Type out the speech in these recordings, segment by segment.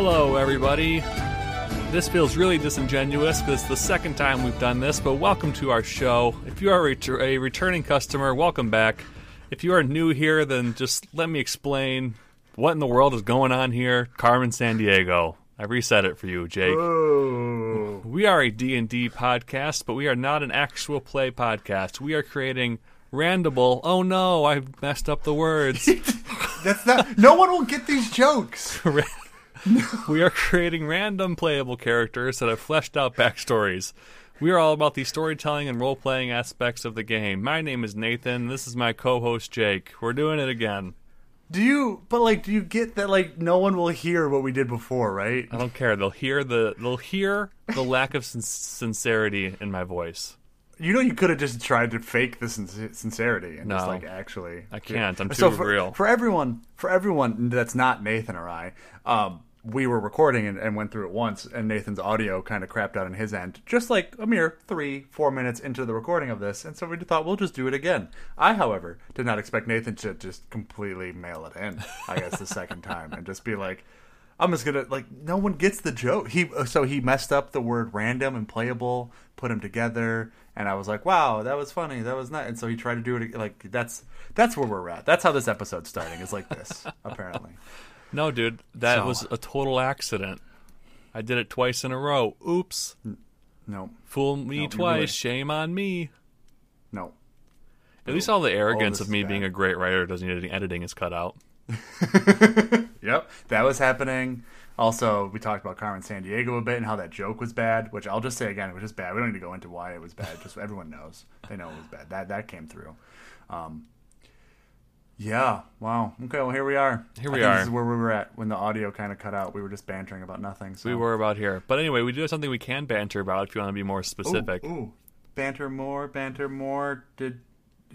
Hello, everybody. This feels really disingenuous because it's the second time we've done this, but welcome to our show. If you are a, ret- a returning customer, welcome back. If you are new here, then just let me explain what in the world is going on here. Carmen Sandiego. I reset it for you, Jake. Oh. We are a D&D podcast, but we are not an actual play podcast. We are creating randable. Oh no, I messed up the words. That's not. No one will get these jokes. we are creating random playable characters that have fleshed out backstories. We are all about the storytelling and role playing aspects of the game. My name is Nathan. This is my co host Jake. We're doing it again. Do you? But like, do you get that? Like, no one will hear what we did before, right? I don't care. They'll hear the they'll hear the lack of sin- sincerity in my voice. You know, you could have just tried to fake the sin- sincerity and just No. like actually. I can't. I'm so too for, real. for everyone, for everyone that's not Nathan or I, um, we were recording and, and went through it once, and Nathan's audio kind of crapped out on his end, just like a mere three, four minutes into the recording of this, and so we thought we'll just do it again. I, however, did not expect Nathan to just completely mail it in. I guess the second time and just be like. I'm just gonna like no one gets the joke. He uh, so he messed up the word random and playable, put them together, and I was like, wow, that was funny, that was nice. And so he tried to do it like that's that's where we're at. That's how this episode's starting. Is like this apparently. No, dude, that So- was a total accident. I did it twice in a row. Oops. No, Fool me you twice. Shame on me. no. At least all the arrogance this of me being a great writer doesn't need any editing is cut out. Yep, that was happening. Also, we talked about Carmen Sandiego a bit and how that joke was bad, which I'll just say again, it was just bad. We don't need to go into why it was bad. Just everyone knows. They know it was bad. That that came through. Um, yeah. Wow. Okay. Well, here we are. Here we are. This is where we were at when the audio kind of cut out. We were just bantering about nothing. So. We were about here. But anyway, we do have something we can banter about if you want to be more specific. Ooh, banter more. Banter more. Did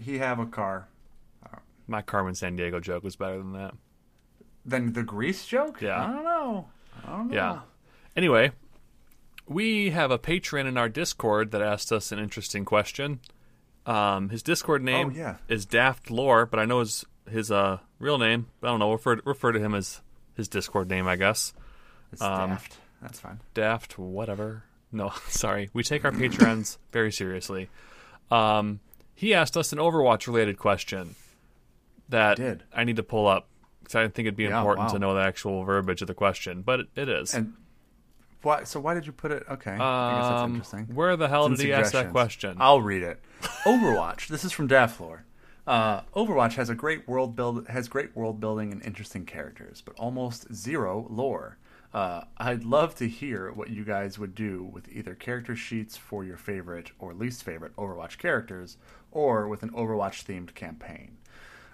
he have a car? My Carmen Sandiego joke was better than that. Than the grease joke? Yeah. I don't know. I don't know. Yeah. Anyway, we have a patron in our Discord that asked us an interesting question. Um, his Discord name Oh, yeah. is Daft Lore, but I know his his uh, real name. I don't know. Refer refer to him as his Discord name, I guess. It's Um, daft. That's fine. Daft, whatever. No, sorry. We take our patrons very seriously. Um, he asked us an Overwatch related question that. I need to pull up because I think it'd be Yeah, important wow. to know the actual verbiage of the question, but it, it is. And why? So why did you put it? Okay, I guess that's Um, interesting. where the hell did he ask that question? I'll read it. Overwatch. This is from Daft Lore. Uh, Overwatch has a great world build has great world building and interesting characters, but almost zero lore. Uh, I'd love to hear what you guys would do with either character sheets for your favorite or least favorite Overwatch characters, or with an Overwatch themed campaign.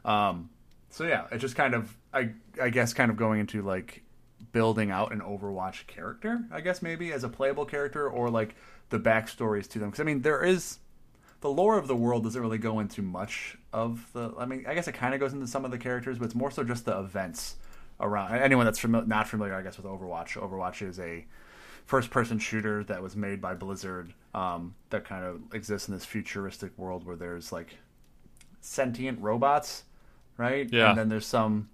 Um, so yeah, it just kind of I I guess kind of going into like building out an Overwatch character, I guess maybe as a playable character or like the backstories to them. Because I mean, there is the lore of the world doesn't really go into much of the. I mean, I guess it kind of goes into some of the characters, but it's more so just the events around. Anyone that's fami- not familiar, I guess, with Overwatch. Overwatch is a first-person shooter that was made by Blizzard um, that kind of exists in this futuristic world where there's like sentient robots, right? Yeah. And then there's some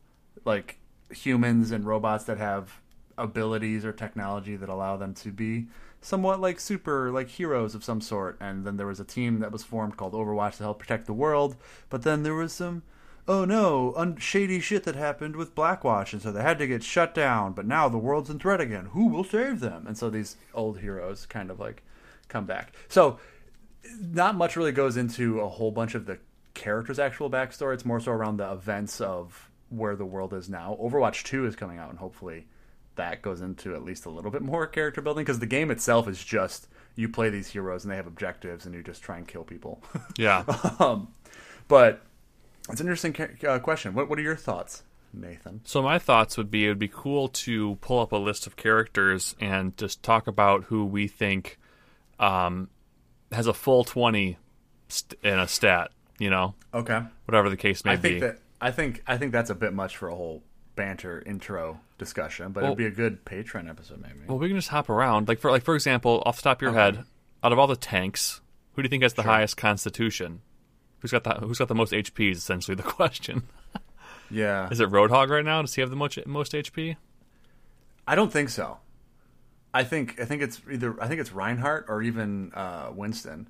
like humans and robots that have abilities or technology that allow them to be somewhat like super like heroes of some sort. And then there was a team that was formed called Overwatch to help protect the world. But then there was some oh no, un- shady shit that happened with Blackwatch, and so they had to get shut down. But now the world's in threat again. Who will save them? And so these old heroes kind of like come back. So not much really goes into a whole bunch of the character's actual backstory. It's more so around the events of where the world is now. Overwatch 2 is coming out, and hopefully that goes into at least a little bit more character building because the game itself is just you play these heroes and they have objectives and you just try and kill people. yeah. um, but it's an interesting uh, question. What, what are your thoughts, Nathan? So my thoughts would be it would be cool to pull up a list of characters and just talk about who we think um, has a full twenty st- in a stat. You know, Okay. whatever the case may I be. that I think I think that's a bit much for a whole banter intro discussion, but Well- it'd be a good Patreon episode maybe. well, we can just hop around. Like for like for example, off the top of your Okay. head, out of all the tanks, who do you think has the Sure. highest constitution? Who's got the Who's got the most HP? Is essentially the question. yeah. Is it Roadhog right now? Does he have the most most HP? I don't think so. I think I think it's either I think it's Reinhardt or even uh, Winston.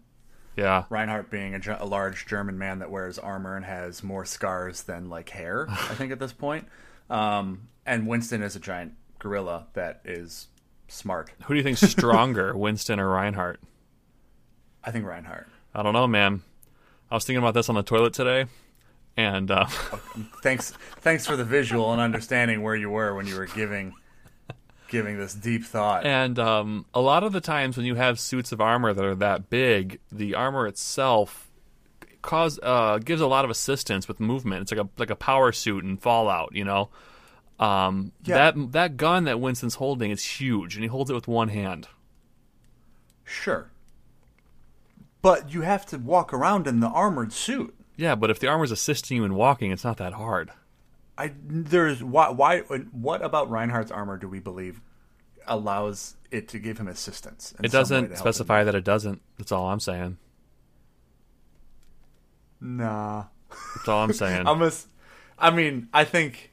Yeah. Reinhardt being a, a large German man that wears armor and has more scars than like hair. I think at this point, um, and Winston is a giant gorilla that is smart. Who do you think's stronger, Winston or Reinhardt? I think Reinhardt. I don't know, man. I was thinking about this on the toilet today, and uh, Thanks, thanks for the visual and understanding where you were when you were giving giving this deep thought. and um, a lot of the times when you have suits of armor that are that big, the armor itself cause uh, gives a lot of assistance with movement. It's like a like a power suit in Fallout, you know. Um, Yeah. That that gun that Winston's holding is huge, and he holds it with one hand. Sure, but you have to walk around in the armored suit. Yeah, but if the armor's assisting you in walking, it's not that hard. I there's why why what about Reinhardt's armor do we believe allows it to give him assistance? It doesn't specify that it doesn't. That's all I'm saying. Nah, That's all I'm saying. I'm a, I mean, I think.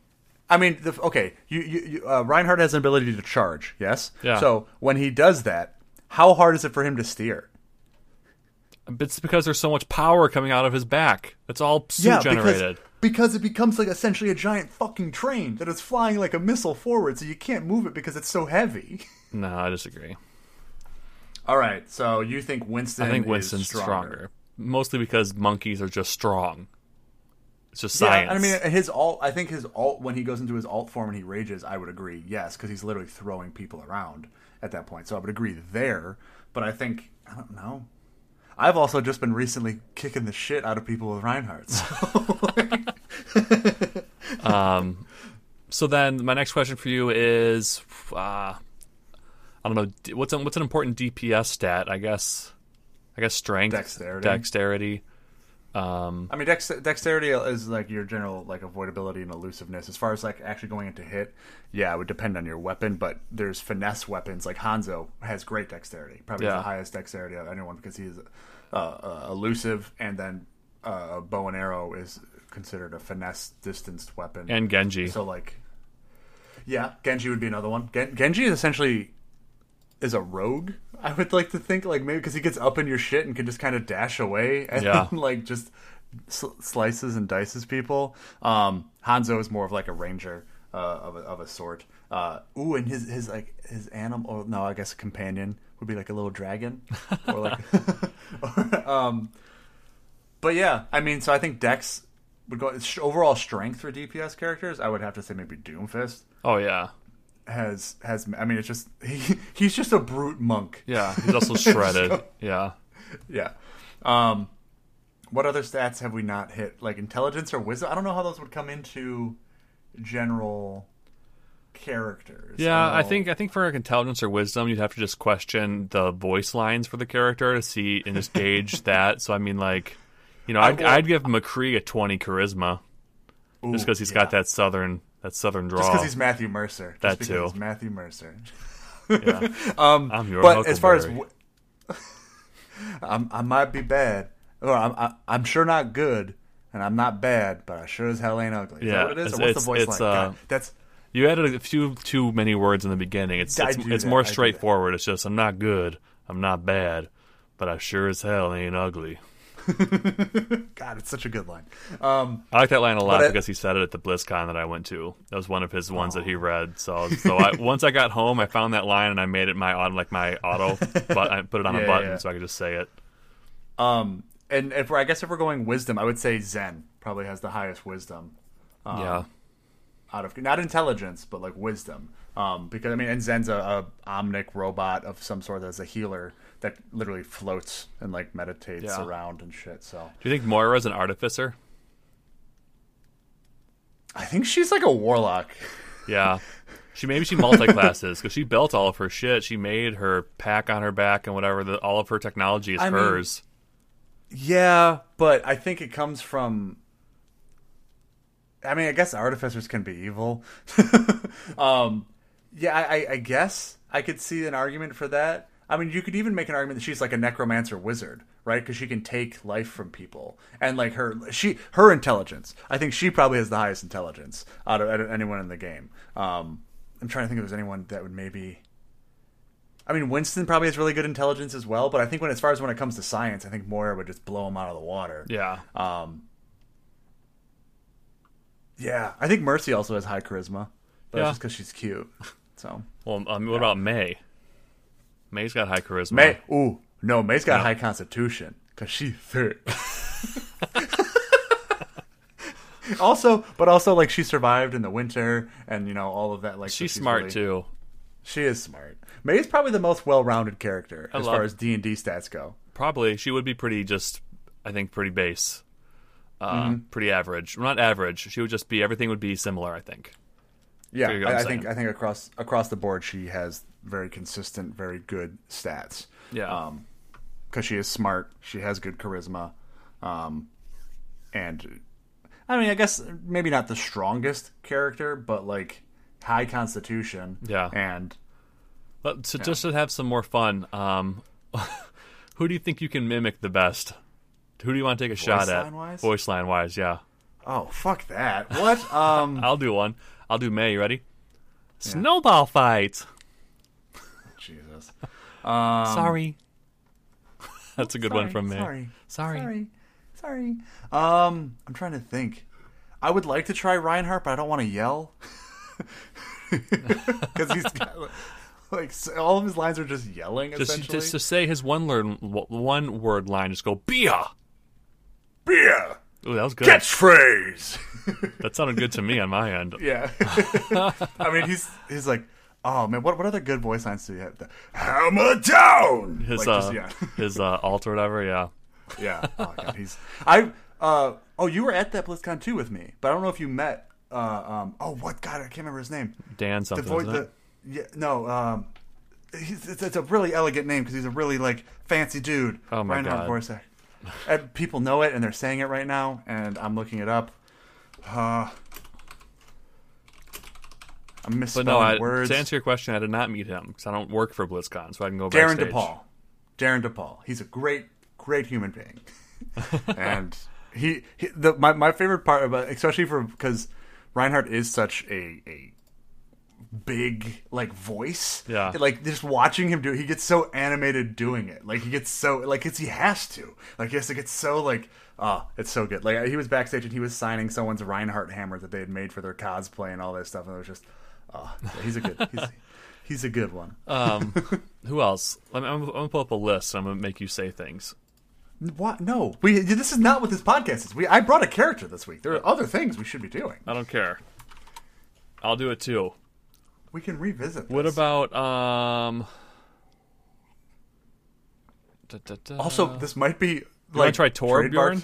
I mean, the, okay. You, you, you uh, Reinhardt has an ability to charge. Yes. Yeah. So when he does that, how hard is it for him to steer? it's because there's so much power coming out of his back. It's all suit generated. because because it becomes like essentially a giant fucking train that is flying like a missile forward, so you can't move it because it's so heavy. No, I disagree. All right. So you think Winston? I think Winston's stronger. Mostly because monkeys are just strong. It's just science. Yeah, I mean, his alt. I think his alt when he goes into his alt form and he rages, I would agree. Yes, because he's literally throwing people around at that point. So I would agree there. But I think I don't know. I've also just been recently kicking the shit out of people with Reinhardt. So. so then, my next question for you is, uh, I don't know, what's an, what's an important DPS stat? I guess, I guess strength, Dexterity. dexterity. Um, I mean, dex- dexterity is like your general like avoidability and elusiveness. As far as like actually going into hit, yeah, it would depend on your weapon. But there's finesse weapons like Hanzo has great dexterity, probably Yeah. the highest dexterity of anyone because he's uh, uh, elusive, and then uh, bow and arrow is considered a finesse distanced weapon. and Genji. so like, yeah, Genji would be another one. Gen- Genji is essentially is a rogue. I would like to think like maybe because he gets up in your shit and can just kind of dash away and Yeah. like just sl- slices and dices people. Um, Hanzo is more of like a ranger uh, of a, of a sort. Uh, ooh, and his his like his animal. Or no, I guess a companion would be like a little dragon or like. or, um, but yeah, I mean, so I think Dex would go overall strength for DPS characters. I would have to say maybe Doomfist oh yeah, has has. I mean, it's just he, he's just a brute monk. yeah. He's also shredded. Yeah. Yeah. Um, what other stats have we not hit? Like intelligence or wisdom? I don't know how those would come into general characters. Yeah, I know- think I think for intelligence or wisdom, you'd have to just question the voice lines for the character to see and just gauge that. So I mean, like, you know, I'd, I'd give McCree a twenty charisma Ooh, just because he's yeah. got that southern that southern draw. Just because he's Matthew Mercer. Just That because too. He's Matthew Mercer. yeah. Um, I'm your but as far as w- I'm, I might be bad, or I'm I, I'm sure not good, and I'm not bad, but I sure as hell ain't ugly. Is Yeah, that what it is? it's- what's it's- the voice like? uh, God, that's You added a few too many words in the beginning. It's I it's, it's that, more I straightforward. It's just I'm not good, I'm not bad, but I sure as hell ain't ugly. God. It's such a good line. Um, I like that line a lot it- because he said it at the BlizzCon that I went to. That was one of his ones that he read. So, so I, once I got home, I found that line and I made it my auto, like my auto, but I put it on Yeah, a button yeah. so I could just say it. um, and if we're, I guess if we're going wisdom, I would say Zen probably has the highest wisdom. Um, yeah, out of not intelligence, but like wisdom. Um, because I mean, and Zen's a, a omnic robot of some sort that's a healer that literally floats and like meditates Yeah. around and shit. So do you think Moira's an artificer? I think she's like a warlock. Yeah. She maybe she multi classes because she built all of her shit. She made her pack on her back and whatever. The, all of her technology is I mean- hers. Yeah, but I think it comes from. I mean, I guess artificers can be evil. um, yeah, I, I guess I could see an argument for that. I mean, you could even make an argument that she's like a necromancer wizard, right? Because she can take life from people, and like her, she, her intelligence. I think she probably has the highest intelligence out of, out of anyone in the game. Um, I'm trying to think if there's anyone that would maybe. I mean, Winston probably has really good intelligence as well, but I think when as far as when it comes to science, I think Moira would just blow him out of the water. Yeah. Um. Yeah, I think Mercy also has high charisma, but Yeah. that's just because she's cute. So Well, um, what about May? May's got high charisma. May, ooh, no, May's got Yeah. high constitution because she's thick. also, but also like she survived in the winter and you know all of that. Like so she's smart really- too. She is smart. May is probably the most well-rounded character as love- far as D and D stats go. Probably she would be pretty just. I think pretty base. Uh, Mm-hmm. Pretty average. Well, not average. She would just be. Everything would be similar. I think. Yeah, I, I'm think. I think across across the board she has very consistent, very good stats. Yeah. Um, because she is smart, she has good charisma, um, and I mean, I guess maybe not the strongest character, but like high constitution. Yeah. and But so just to have some more fun, um, who do you think you can mimic the best? Who do you want to take a shot at? line-wise? Voice line wise, yeah. oh fuck that! What? Um, I'll do one. I'll do May. You ready? Snowball fight. Jesus. Um, sorry. That's a good one from me. Sorry. Sorry. Sorry. Sorry. Um, I'm trying to think. I would like to try Reinhardt, but I don't want to yell. Because he's got, like s- all of his lines are just yelling. Just, just to say his one word, one word line, just go Bia. beer Ooh, that was good. catchphrase. That sounded good to me on my end. yeah. I mean, he's he's like, oh man, what what other good voice lines do you have? The, Hammer down. His Like, uh, just- yeah. his uh, alt or whatever. Yeah. Yeah. Oh god, he's I uh oh you were at that BlizzCon too with me, but I don't know if you met uh um oh what god I can't remember his name. Dan The something. voice isn't the yeah no um he's, it's, it's a really elegant name because he's a really like fancy dude. Oh my Reinhardt God. voice. And people know it and they're saying it right now, and I'm looking it up. Uh, I'm But no, I, words. to answer your question, I did not meet him because I don't work for BlizzCon, so I can go back Darin backstage. De Paul. Darren DePaul. He's a great, great human being, and he, he the my, my favorite part about especially for because Reinhardt is such a a big like voice. Yeah. Like just watching him do it, he gets so animated doing it. Like he gets so like it's he has to. Like he has to get so like oh, it's so good. Like he was backstage and he was signing someone's Reinhardt hammer that they had made for their cosplay and all this stuff, and it was just oh, he's a good he's he's a good one. Um, who else? I'm, I'm gonna pull up a list. I'm gonna make you say things. What? No, we. This is not what this podcast is. We. I brought a character this week. There are other things we should be doing. I don't care. I'll do it too. We can revisit. What about um? da, da, da. Also, this might be. you want to try Torbjorn?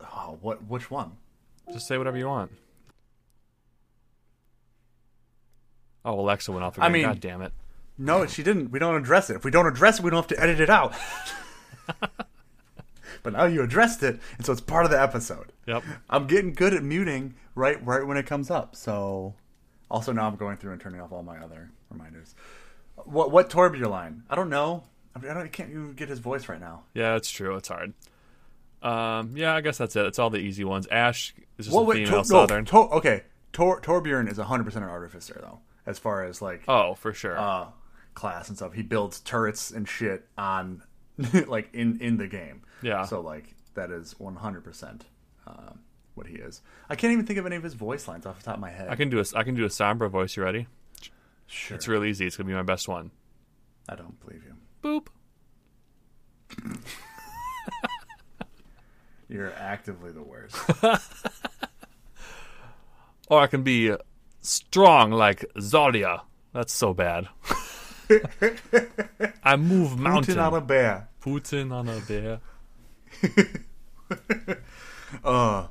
Oh, what? Which one? Just say whatever you want. Oh, Alexa went off again. I mean- God damn it! No, she didn't. We don't address it. If we don't address it, we don't have to edit it out. but now you addressed it, and so it's part of the episode. Yep. I'm getting good at muting right right when it comes up. So, also now I'm going through and turning off all my other reminders. What what Torbjorn line? I don't know. I, mean, I don't. I can't even get his voice right now. Yeah, it's true. It's hard. Um, yeah, I guess that's it. It's all the easy ones. Ash is just What? a Wait, female Tor- no, southern. Okay, Tor- Torbjorn is 100 percent an artificer though, as far as like oh, for sure. uh, class and stuff. He builds turrets and shit on like in in the game. Yeah. So like that is 100 percent uh, what he is. I can't even think of any of his voice lines off the top of my head. I can do a I can do a Sombra voice. You ready? sure. It's real easy. It's gonna be my best one. I don't believe you. Boop. You're actively the worst. Or I can be strong like Zarya. That's so bad. I move mountain. Mountain on a bear. Putin on a bear. Uh,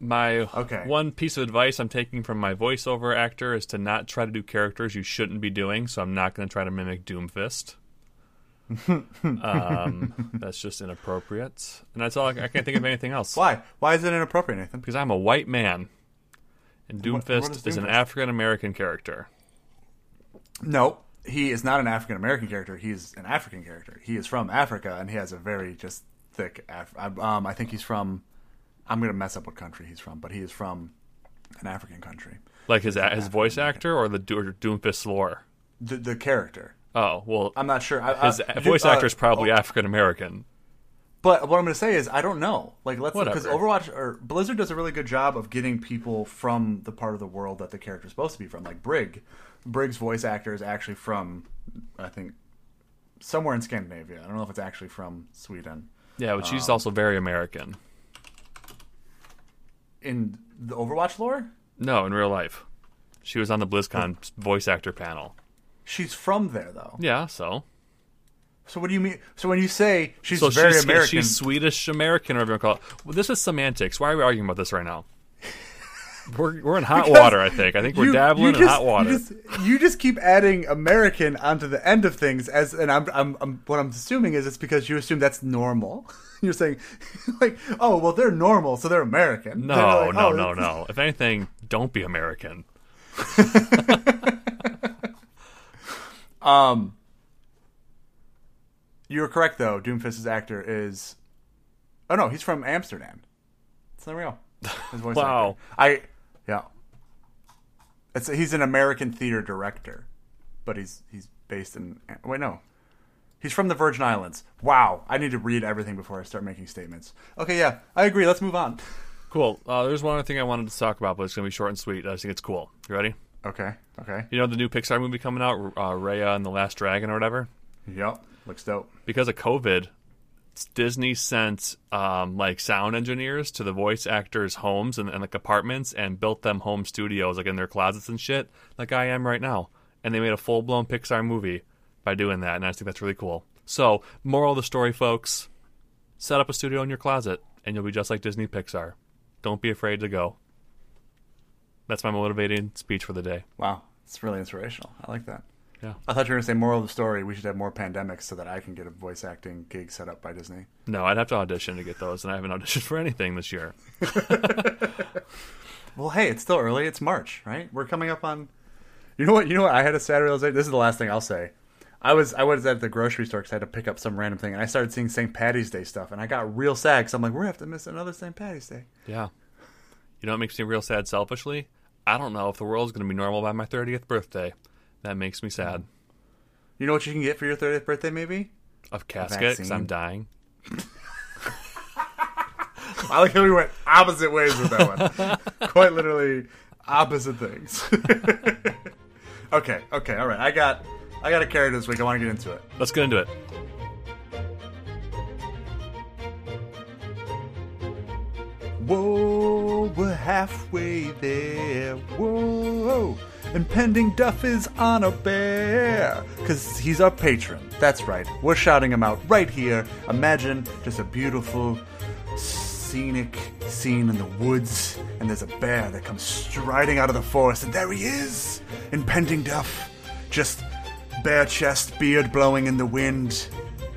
My Okay. one piece of advice I'm taking from my voiceover actor is to not try to do characters you shouldn't be doing. So I'm not going to try to mimic Doomfist. um, that's just inappropriate, and that's all. I, I can't think of anything else why? Why is it inappropriate, Nathan? because I'm a white man, and what Doomfist is is an African American character. No, he is not an African American character. He's an African character. He is from Africa, and he has a very just thick. Af- I, um, I think he's from. I'm gonna mess up what country he's from, but he is from an African country. Like his his voice actor or the Do- Doomfist lore? The the character. Oh well, I'm not sure. I, his I, voice uh, actor is probably oh, African American. But what I'm going to say is I don't know. Like let's because Overwatch or Blizzard does a really good job of getting people from the part of the world that the character is supposed to be from. Like Brig, Brig's voice actor is actually from I think somewhere in Scandinavia. I don't know if it's actually from Sweden. Yeah, but Um, she's also very American. In the Overwatch lore, No, in real life, she was on the BlizzCon voice actor panel. she's from there though. Yeah, so So what do you mean? So when you say she's so very she's, American, she's Swedish American, or whatever you call it. Well, this is semantics. Why are we arguing about this right now? We're we're in hot Because water. I think. I think we're you- dabbling you in hot water. You just, you just keep adding American onto the end of things as, and I'm, I'm, I'm, what I'm assuming is it's because you assume that's normal. You're saying, like, oh, well, they're normal, so they're American. no, They're like, no, oh, no, no. If anything, don't be American. Um, you're correct though. Doomfist's actor is, oh no, he's from Amsterdam. We go. His voice Wow. actor. I, yeah. It's he's an American theater director, but he's he's based in. Wait, no. He's from the Virgin Islands. Wow, I need to read everything before I start making statements. Okay, yeah, I agree. Let's move on. Cool. Uh, there's one other thing I wanted to talk about, but it's gonna be short and sweet. I just think it's cool. You ready? Okay, okay. You know the new Pixar movie coming out, uh, Raya and the Last Dragon, or whatever. Yep, looks dope. because of COVID, Disney sent um, like sound engineers to the voice actors' homes and, and like apartments and built them home studios like in their closets and shit, like I am right now. And they made a full blown Pixar movie by doing that, and I think that's really cool. So, moral of the story, folks: set up a studio in your closet, and you'll be just like Disney Pixar. Don't be afraid to go. That's my motivating speech for the day. Wow, it's really inspirational. I like that. Yeah. I thought you were going to say moral of the story. We should have more pandemics so that I can get a voice acting gig set up by Disney. No, I'd have to audition to get those, and I haven't auditioned for anything this year. Well, hey, it's still early. It's March, right? We're coming up on. You know what? You know what? I had a sad realization. This is the last thing I'll say. I was I was at the grocery store because I had to pick up some random thing, and I started seeing St. Patty's Day stuff, and I got real sad because I'm like, we're gonna have to miss another St. Patty's Day. Yeah. You know what makes me real sad selfishly? I don't know if the world's going to be normal by my 30th birthday. That makes me sad. You know what you can get for your 30th birthday? Maybe. Of casket, because. I'm dying. I like how we went opposite ways with that one. Quite literally opposite things. okay, okay, all right. I got I got a character this week. I want to get into it. Let's get into it. Whoa, we're halfway there. Whoa, impending Duff is on a bear. Because he's our patron. That's right. We're shouting him out right here. Imagine just a beautiful, scenic scene in the woods, and there's a bear that comes striding out of the forest, and there he is! Impending Duff. Just bare chest, beard blowing in the wind.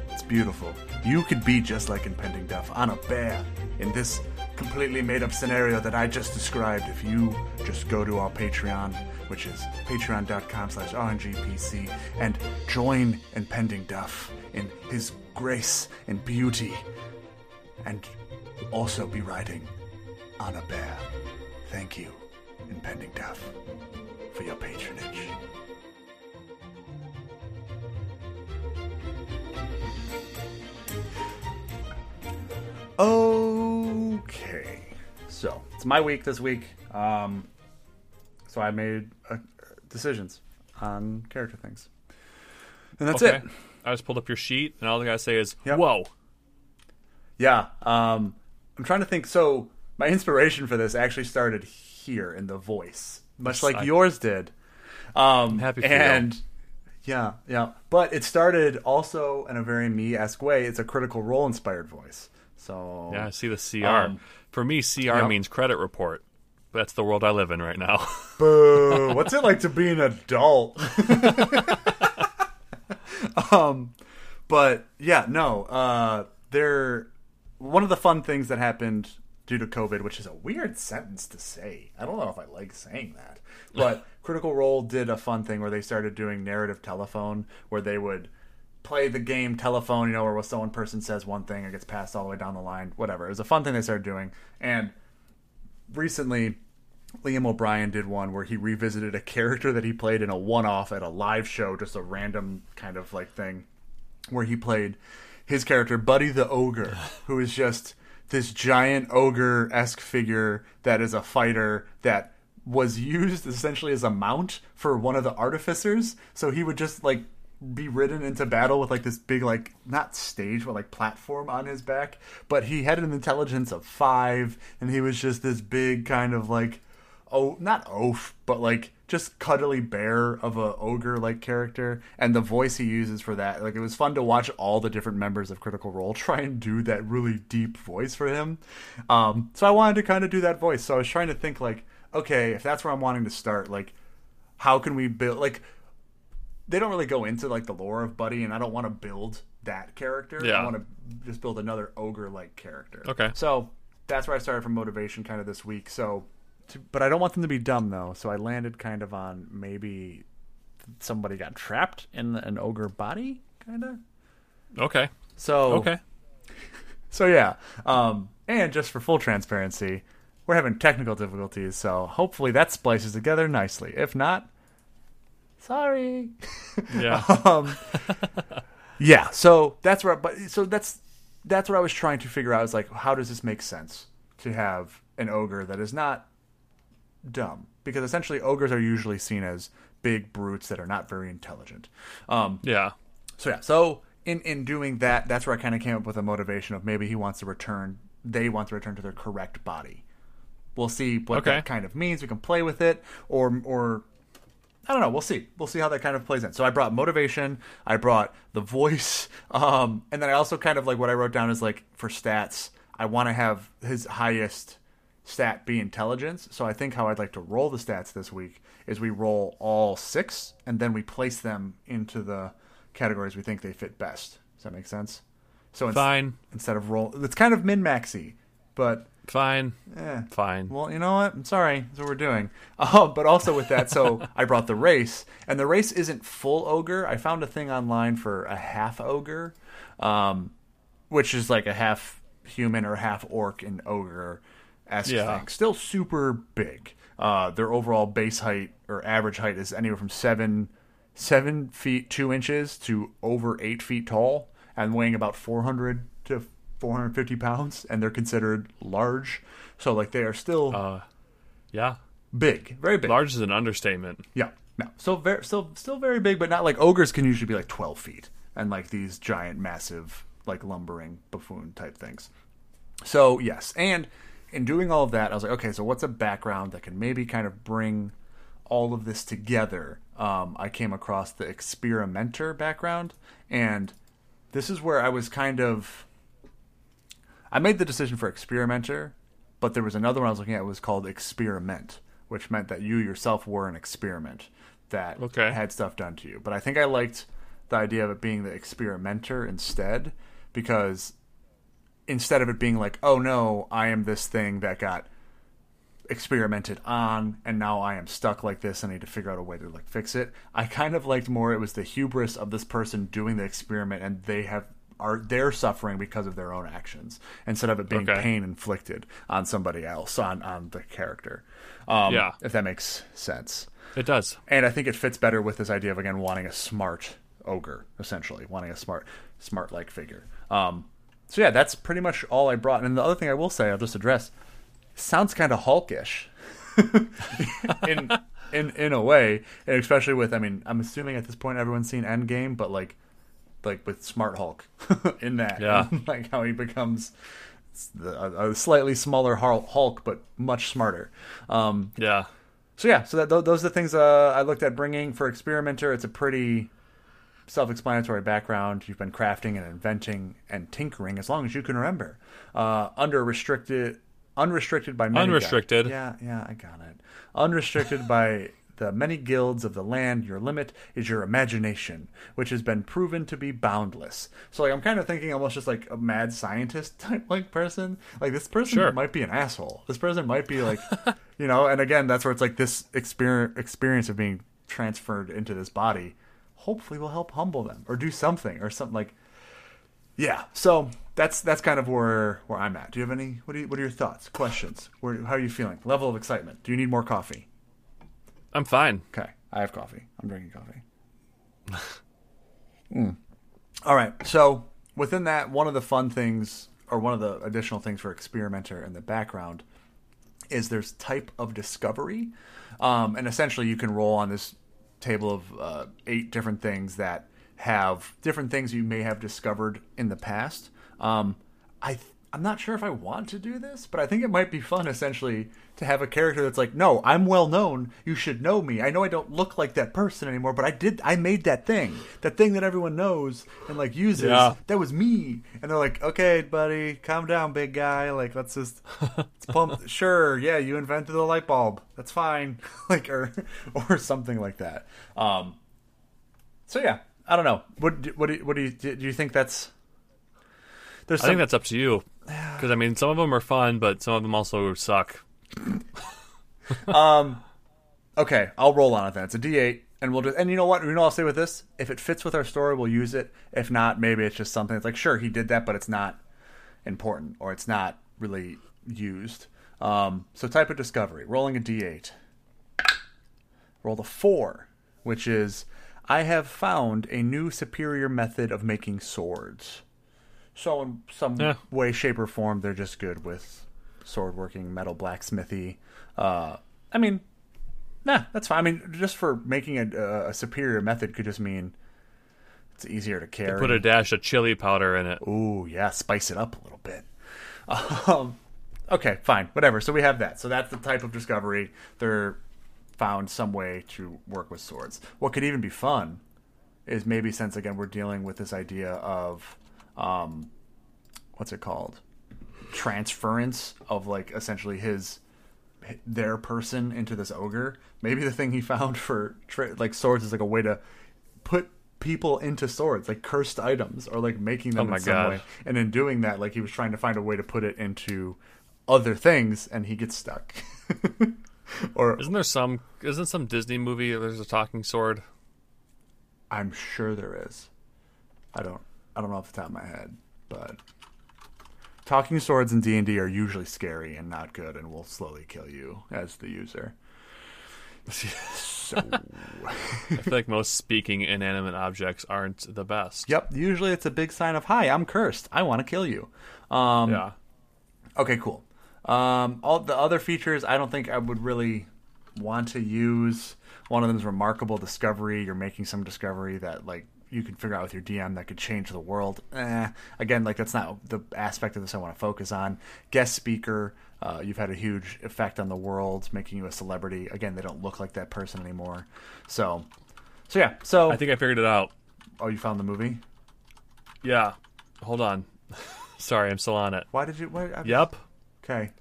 It's beautiful. You could be just like Impending Duff on a bear in this completely made up scenario that I just described if you just go to our Patreon, which is patreon.com slash RNGPC, and join Impending Duff in his grace and beauty, and also be riding on a bear. Thank you, Impending Duff, for your patronage. Okay, so it's my week this week. Um, so I made uh, decisions on character things, and that's okay. it. I just pulled up your sheet, and all I got to say is, Yep. whoa. Yeah, um, I'm trying to think. So my inspiration for this actually started here in the voice, much like I- yours did. Um, happy for you. and yeah, yeah, but it started also in a very me-esque way. It's a critical role inspired voice. So Yeah, I see the CR. Um, For me, CR yep. means credit report. That's the world I live in right now. Boo! What's it like to be an adult? um, but yeah, no. Uh, there. One of the fun things that happened due to COVID, which is a weird sentence to say. I don't know if I like saying that, but Critical Role did a fun thing where they started doing narrative telephone, where they would play the game telephone, you know, where so one person says one thing and gets passed all the way down the line, whatever. It was a fun thing they started doing, and recently Liam O'Brien did one where he revisited a character that he played in a one-off at a live show, just a random kind of like thing, where he played his character Buddy the Ogre, who is just this giant ogre esque figure that is a fighter that was used essentially as a mount for one of the artificers. So he would just like be ridden into battle with like this big like not stage but like platform on his back but he had an intelligence of five and he was just this big kind of like oh not oaf but like just cuddly bear of a ogre like character and the voice he uses for that like it was fun to watch all the different members of critical role try and do that really deep voice for him. Um so i wanted to kind of do that voice so i was trying to think like okay if that's where i'm wanting to start like how can we build like they don't really go into like the lore of Buddy, and I don't want to build that character. Yeah. I want to just build another ogre like character. Okay. So that's where I started from motivation kind of this week. So, to, but I don't want them to be dumb though. So I landed kind of on maybe somebody got trapped in an ogre body, kind of. Okay. So Okay. so yeah, um, and just for full transparency, we're having technical difficulties, so hopefully that splices together nicely. If not, sorry. Yeah. um, yeah, so that's where, but so that's that's what I was trying to figure out. Is like, how does this make sense to have an ogre that is not dumb? Because essentially, ogres are usually seen as big brutes that are not very intelligent. Um, yeah. so yeah, so in in doing that, that's where I kind of came up with a motivation of maybe he wants to return. They want to return to their correct body. We'll see what Okay. that kind of means. We can play with it, or or I don't know. We'll see. We'll see how that kind of plays in. So I brought motivation. I brought the voice, um, and then I also kind of like what I wrote down is like for stats. I want to have his highest stat be intelligence. So I think how I'd like to roll the stats this week is we roll all six, and then we place them into the categories we think they fit best. Does that make sense? So ins- Fine. instead of roll, it's kind of min maxy, but Fine. eh, Fine. well, you know what? I'm sorry. That's what we're doing. Oh, but also with that, so I brought the race, and the race isn't full ogre. I found a thing online for a half ogre, um, which is like a half human or half orc and ogre esque Yeah. thing. Still super big. Uh, their overall base height or average height is anywhere from seven seven feet two inches to over eight feet tall, and weighing about 400 to 450 pounds, and they're considered large. So like they are still Uh, yeah. big, very big. Large is an understatement. Yeah, no, so very, still, still very big, but not like ogres can usually be like twelve feet, and like these giant, massive, like lumbering buffoon type things. So yes, and in doing all of that, I was like, okay, so what's a background that can maybe kind of bring all of this together? Um, I came across the experimenter background, and this is where I was kind of. I made the decision for experimenter, but there was another one I was looking at. It was called experiment, which meant that you yourself were an experiment that Okay. had stuff done to you. But I think I liked the idea of it being the experimenter instead, because instead of it being like, oh no, I am this thing that got experimented on and now I am stuck like this and I need to figure out a way to like fix it. I kind of liked more it was the hubris of this person doing the experiment and they have are they're suffering because of their own actions instead of it being Okay. pain inflicted on somebody else on on the character. Um Yeah. if that makes sense. It does. And I think it fits better with this idea of again wanting a smart ogre, essentially wanting a smart, smart like figure. Um, so yeah, that's pretty much all I brought. And the other thing I will say, I'll just address, sounds kind of Hulkish, in in in a way, and especially with. I mean, I'm assuming at this point everyone's seen Endgame, but like, like with Smart Hulk in that, Yeah. like how he becomes. A, slightly smaller Hulk, but much smarter. Um, Yeah. so yeah, so that, those are the things uh, I looked at bringing for experimenter. It's a pretty self-explanatory background. You've been crafting and inventing and tinkering as long as you can remember. Uh, under restricted, unrestricted by many Unrestricted. Yeah, yeah, I got it. Unrestricted by the many guilds of the land. Your limit is your imagination, which has been proven to be boundless. So like, I'm kind of thinking almost just like a mad scientist type like person. Like this person Sure. might be an asshole. This person might be like, you know. And again, that's where it's like this experience experience of being transferred into this body. Hopefully, will help humble them or do something or something like. Yeah. So that's that's kind of where where I'm at. Do you have any? What are you, what are your thoughts? Questions? Where, how are you feeling? Level of excitement? Do you need more coffee? I'm fine. Okay, I have coffee. I'm drinking coffee. Mm. All right. So within that, one of the fun things, or one of the additional things for experimenter in the background, is there's type of discovery, um, and essentially you can roll on this table of uh, eight different things that have different things you may have discovered in the past. Um, I I'm not sure if I want to do this, but I think it might be fun essentially to have a character that's like, no, I'm well known. You should know me. I know I don't look like that person anymore, but I did. I made that thing, that thing that everyone knows and like uses. Yeah. That was me. And they're like, okay, buddy, calm down, big guy. Like, let's just let's pump. sure, yeah, you invented the light bulb. That's fine. like, or or something like that. Um. So yeah, I don't know. What do- what do you, what do you do? You think that's there's I think that's up to you. Because I mean, some of them are fun, but some of them also suck. Um, okay, I'll roll on it then. It's a D8, and we'll just and you know what? You know, I'll say with this: if it fits with our story, we'll use it. If not, maybe it's just something that's like, sure, he did that, but it's not important or it's not really used. Um, so type of discovery, rolling a D8. Roll the four, which is I have found a new superior method of making swords. So in some Yeah. way, shape, or form, they're just good with sword working, metal blacksmithy. Uh, I mean, nah, that's fine. I mean, just for making a, a superior method could just mean it's easier to carry. Put a dash of chili powder in it. Ooh, yeah, spice it up a little bit. Um, okay, fine, whatever. So we have that. So that's the type of discovery. They're found some way to work with swords. What could even be fun is maybe since again we're dealing with this idea of um, what's it called? Transference of like essentially his their person into this ogre. Maybe the thing he found for tra- like swords is like a way to put people into swords, like cursed items, or like making them Oh my in some God. way. And in doing that, like he was trying to find a way to put it into other things, and he gets stuck. or Isn't there some? Isn't some Disney movie? There's a talking sword. I'm sure there is. I don't. I don't know off the top of my head, but talking swords in D and D are usually scary and not good, and will slowly kill you as the user. So, I feel like most speaking inanimate objects aren't the best. yep. Usually, it's a big sign of "Hi, I'm cursed. I want to kill you." Um, Yeah. Okay, cool. Um, all the other features, I don't think I would really want to use. One of them is remarkable discovery. You're making some discovery that like you can figure out with your DM that could change the world. Eh, again, like that's not the aspect of this I want to focus on. Guest speaker. Uh, you've had a huge effect on the world, making you a celebrity. Again, they don't look like that person anymore. So, so yeah. So, I think I figured it out. oh, you found the movie. Yeah. Hold on. Sorry, I'm still on it. Why did you? Why, I- Yep. Okay.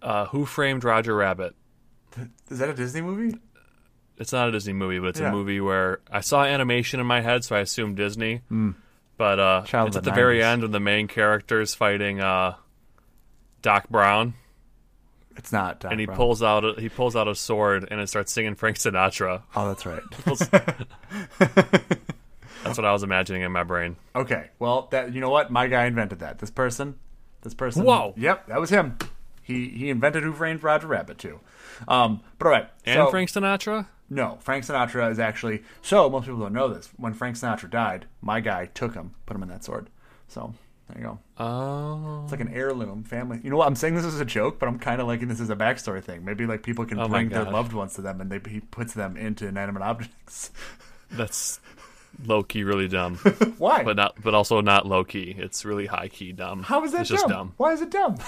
Uh, Who Framed Roger Rabbit? Is that a Disney movie? It's not a Disney movie, but it's Yeah. a movie where I saw animation in my head, so I assumed Disney. But uh. Child it's at the the very end when the main character is fighting uh, Doc Brown, It's not. Doc and he Brown. pulls out a, he pulls out a sword and it starts singing Frank Sinatra. Oh, that's right. That's what I was imagining in my brain. Okay, well, that you know what? My guy invented that. This person, this person. Whoa. Yep, that was him. He he invented Who Framed Roger Rabbit too. Um, but all right, And so, Frank Sinatra? No, Frank Sinatra is actually. So most people don't know this. When Frank Sinatra died, my guy took him, put him in that sword. So there you go. Oh. It's like an heirloom family. You know what? I'm saying this as a joke, but I'm kind of liking this as a backstory thing. Maybe like people can Oh my bring their God. loved ones to them, and they he puts them into inanimate objects. That's low key really dumb. Why? but not but also not low key. It's really high key dumb. How is that it's just dumb. Why is it dumb?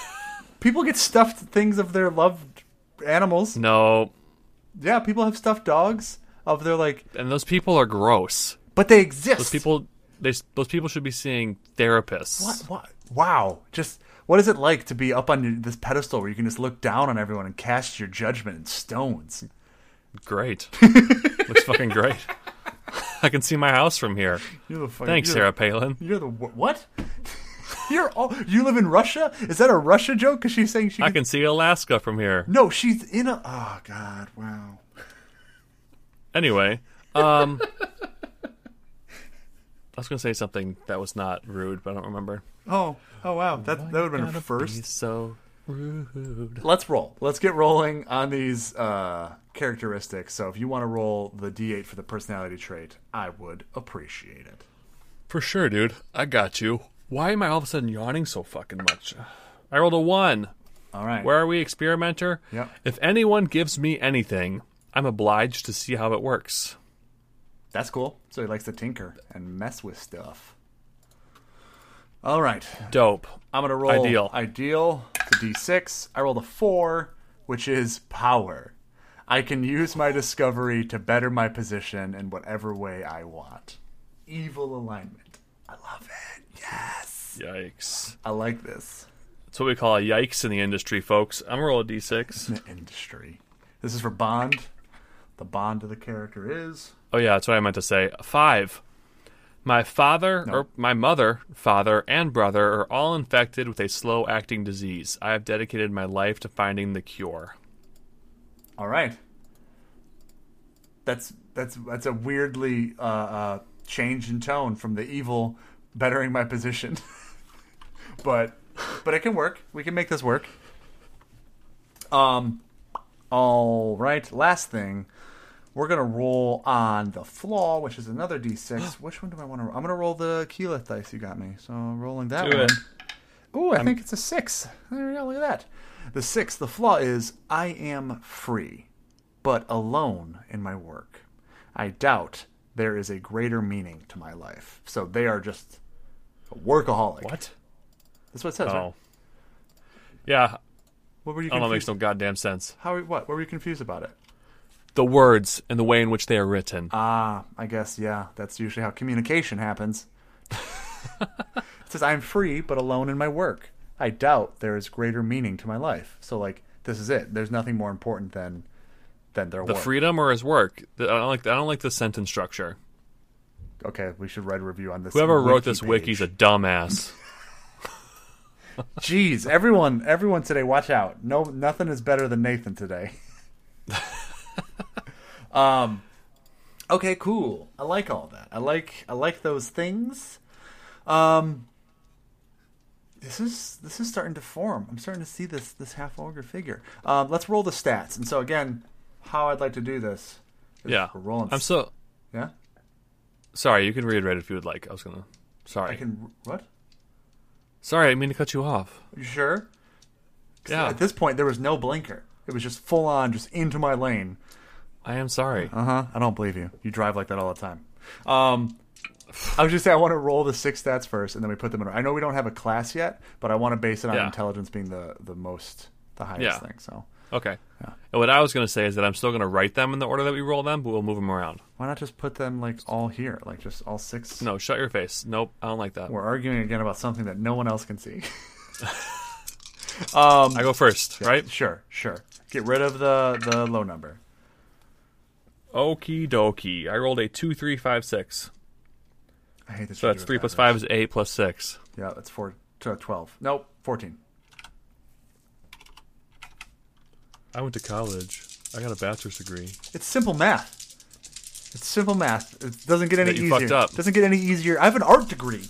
people get stuffed things of their loved animals. No. Yeah, people have stuffed dogs of their like, And those people are gross. but they exist. Those people they those people should be seeing therapists. What? What? Wow. Just what is it like to be up on this pedestal where you can just look down on everyone and cast your judgment in stones? Great. Looks fucking great. I can see my house from here. You're the fucking, Thanks, Sarah Palin. You're the what? you're all. You live in Russia? Is that a Russia joke? Because she's saying she. I could- can see Alaska from here. No, she's in a. Oh God! Wow. Anyway, um I was gonna say something that was not rude, but I don't remember. Oh, oh wow, that that would have been a Gotta be first. so rude. Let's roll. Let's get rolling on these uh, characteristics. So if you want to roll the d8 for the personality trait, I would appreciate it. For sure, dude. I got you. Why am I all of a sudden yawning so fucking much? I rolled a one. All right. Where are we, experimenter? Yep. If anyone gives me anything, I'm obliged to see how it works. That's cool. So he likes to tinker and mess with stuff. All right. Dope. I'm gonna roll Ideal. Ideal to d6. I rolled a four, which is power. I can use my discovery to better my position in whatever way I want. Evil alignment. I love it. Yes. Yikes. I like this. That's what we call a yikes in the industry, folks. I'm gonna roll a d6. In The industry. This is for Bond. The bond of the character is Oh yeah, that's what I meant to say. Five. My father, or my mother, father, and brother are all infected with a slow acting disease. I have dedicated my life to finding the cure. all right. That's that's that's a weirdly uh, uh, change in tone from the evil bettering my position, but but it can work. We can make this work. Um, all right. Last thing, we're gonna roll on the flaw, which is another d6. Which one do I want to? Roll? I'm gonna roll the keyleth dice you got me. So rolling that Do one. Oh, I think it's a six. There we go. Look at that. The six. The flaw is I am free, but alone in my work. I doubt there is a greater meaning to my life. So they are just a workaholic. What? That's what it says. Oh. Right? Yeah, What were you I don't know. Makes confused? no goddamn sense. How? What? What were you confused about it? The words and the way in which they are written. Ah, I guess yeah. That's usually how communication happens. it says I'm free, but alone in my work. I doubt there is greater meaning to my life. So like this is it. There's nothing more important than than their the work. freedom or his work. I don't like. I don't like the sentence structure. Okay, we should write a review on this. Whoever wrote this page. wiki's a dumbass. Jeez, everyone, everyone today, watch out! No, nothing is better than Nathan today. um, okay, cool. I like all that. I like, I like those things. Um, this is this is starting to form. I'm starting to see this this half ogre figure. Um, let's roll the stats. And so again, how I'd like to do this. is yeah, we're rolling. I'm so yeah. Sorry. You can reiterate if you would like. I was gonna. Sorry. I can what? Sorry, I mean to cut you off. You sure? Yeah. At this point, there was no blinker. It was just full on, just into my lane. I am sorry. Uh huh. I don't believe you. You drive like that all the time. Um, I was just saying I want to roll the six stats first, and then we put them in. I know we don't have a class yet, but I want to base it on Yeah. intelligence being the the most, the highest Yeah. thing. So Okay. And what I was gonna say is that I'm still gonna write them in the order that we roll them, but we'll move them around. why not just put them like all here, like just all six? No, shut your face. Nope, I don't like that. We're arguing again about something that no one else can see. um, I go first, right? sure, sure. Get rid of the the low number. Okie dokie. I rolled a two, three, five, six. I hate this. So that's three plus five is eight plus six. Yeah, that's four. to Twelve. Nope, fourteen. I went to college. I got a bachelor's degree. It's simple math. It's simple math. It doesn't get any That you easier. fucked up. Doesn't get any easier. I have an art degree.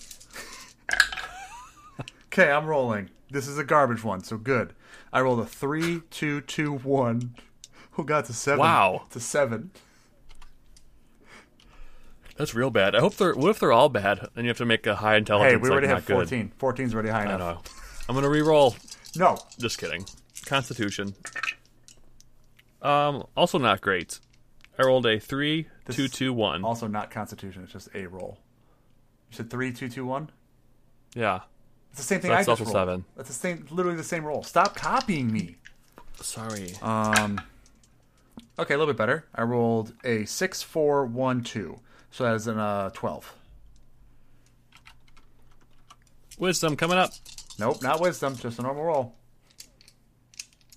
okay, I'm rolling. This is a garbage one, so good. I rolled a three, two, two, one. Oh god, it's a seven. Wow. It's a seven. That's real bad. I hope they're. What if they're all bad? And you have to make a high intelligence. Hey, we already like, have not good. 14. 14's already high I enough. know. I'm gonna re-roll. No. Just kidding. Constitution. Um. Also not great. I rolled a three, This two, is two, one. Also not constitution, it's just a roll. You said three, two, two, one? Yeah. It's the same thing So I that's just also rolled. seven. That's the same literally the same roll. Stop copying me. Sorry. Um, okay, a little bit better. I rolled a six, four, one, two. So that is an uh, twelve. Wisdom coming up. Nope, not wisdom, just a normal roll.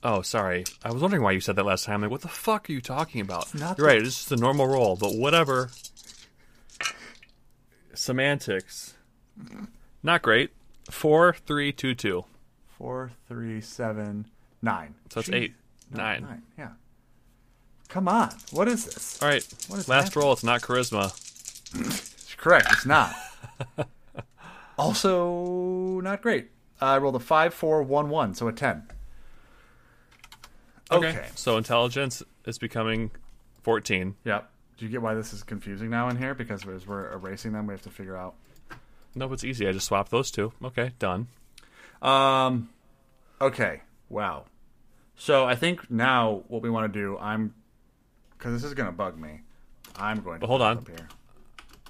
Oh, sorry. I was wondering why you said that last time. Like, what the fuck are you talking about? not You're right. It's just a normal roll, but whatever. Semantics. Not great. Four, three, two, two. Four, three, seven, nine. So that's Jeez. eight, No, nine. nine. Yeah. Come on. What is this? All right. What is Last happening? roll. It's not charisma. It's Correct. It's not. also, not great. I rolled a five, four, one, one, so a ten. Okay. Okay. So intelligence is becoming 14. Yep. Do you get why this is confusing now in here? Because as we're erasing them, we have to figure out. No, it's easy. I just swapped those two. Okay, done. Um. Okay. Wow. So I think now what we want to do, I'm, because this is gonna bug me. I'm going to But hold on. here.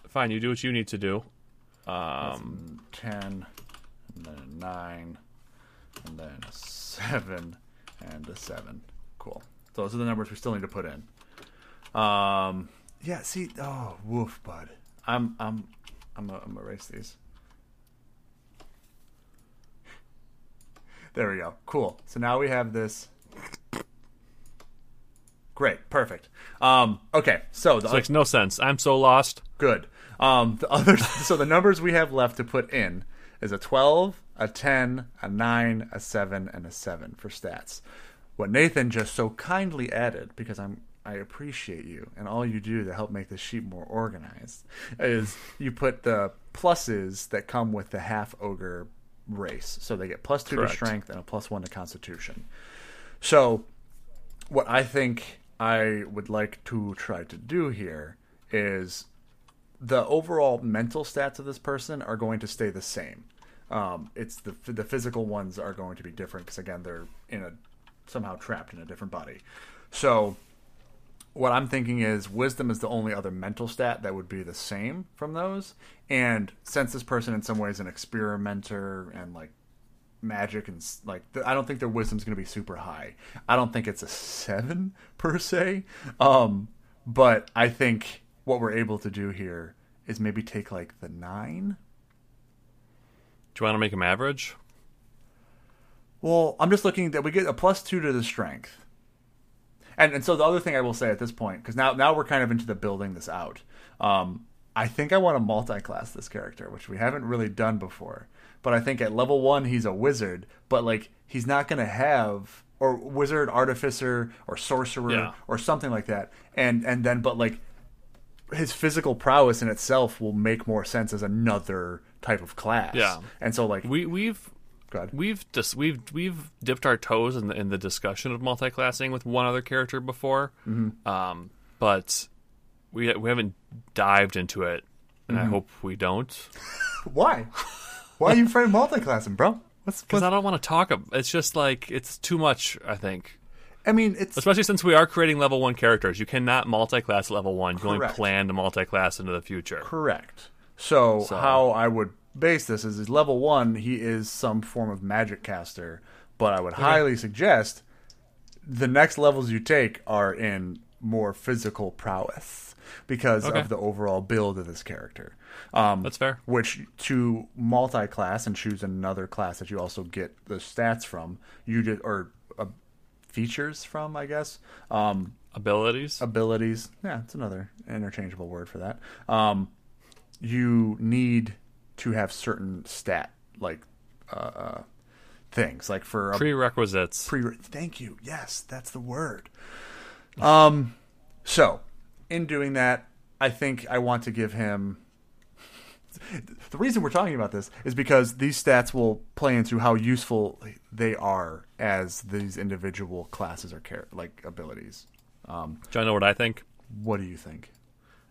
Fine, you do what you need to do. Um, ten, and then a nine, and then a seven, and a seven. Cool. Those are the numbers we still need to put in. Um. Yeah. See. Oh, woof, bud. I'm. I'm. I'm. Gonna, I'm gonna erase these. There we go. Cool. So now we have this. Great. Perfect. Um. Okay. So the this makes no sense. I'm so lost. Good. Um, the others. so the numbers we have left to put in is a twelve, a ten, a nine, a seven, and a seven for stats. What Nathan just so kindly added, because I'm I appreciate you and all you do to help make this sheet more organized, is you put the pluses that come with the half ogre race. So they get plus two Correct. to strength and a plus one to constitution. So what I think I would like to try to do here is the overall mental stats of this person are going to stay the same. Um, it's the the physical ones are going to be different because again they're in a somehow trapped in a different body. So what I'm thinking is wisdom is the only other mental stat that would be the same from those. And since this person in some ways an experimenter and like magic and like I don't think their wisdom's going to be super high. I don't think it's a 7 per se. Um but I think what we're able to do here is maybe take like the 9. Do you want to make them average? Well, I'm just looking that we get a plus 2 to the strength. And and so the other thing I will say at this point cuz now now we're kind of into the building this out. Um I think I want to multi-class this character, which we haven't really done before. But I think at level one he's a wizard, but like he's not going to have or wizard, artificer, or sorcerer, Yeah. or something like that. And and then but like his physical prowess in itself will make more sense as another type of class. Yeah. And so like We we've we've just we've we've dipped our toes in the in the discussion of multi-classing with one other character before, Mm-hmm. um, but we we haven't dived into it, and Mm-hmm. I hope we don't Why? Why are you afraid of multi-classing, bro? Because I don't want to talk. ab- It's just like it's too much. I think, I mean, it's especially since we are creating level one characters, you cannot multi-class at level one. You can only plan to multi-class into the future. Correct. So, So- how I would base this is, is level one, he is some form of magic caster, but I would highly suggest the next levels you take are in more physical prowess because Okay. of the overall build of this character. Um, That's fair. which to multi-class and choose another class that you also get the stats from, you did or uh, features from, I guess. Um, Abilities. abilities. Yeah, it's another interchangeable word for that. Um, you need to have certain stat like uh, uh, things, like for a Prerequisites. pre. Thank you. Yes, that's the word. Um, so in doing that, I think I want to give him. The reason we're talking about this is because these stats will play into how useful they are as these individual classes or char- like abilities. Um, Do you know what I think? what do you think?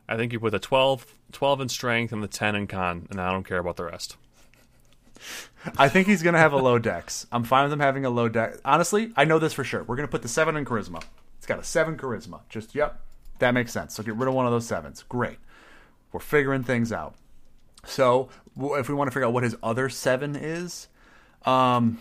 I think you put the 12, 12 in strength and the ten in con, and I don't care about the rest. I think he's going to have a low dex. I'm fine with him having a low dex. Honestly, I know this for sure. We're going to put the seven in charisma. It's got a seven charisma. Just, yep, that makes sense. So get rid of one of those sevens. Great. We're figuring things out. So if we want to figure out what his other seven is, um,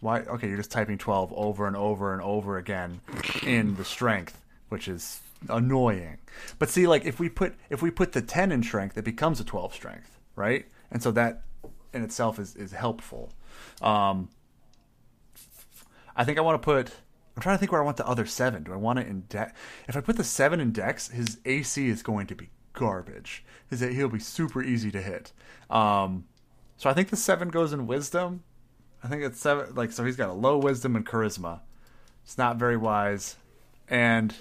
why? Okay, you're just typing 12 over and over and over again in the strength, which is annoying. But see, like if we put if we put the 10 in strength, it becomes a 12 strength, right? And so that in itself is is helpful. Um, I think I want to put. I'm trying to think where I want the other seven. Do I want it in dex? If I put the seven in dex, his AC is going to be garbage. His he'll be super easy to hit. Um, so I think the seven goes in wisdom. I think it's seven. Like so, he's got a low wisdom and charisma. It's not very wise, and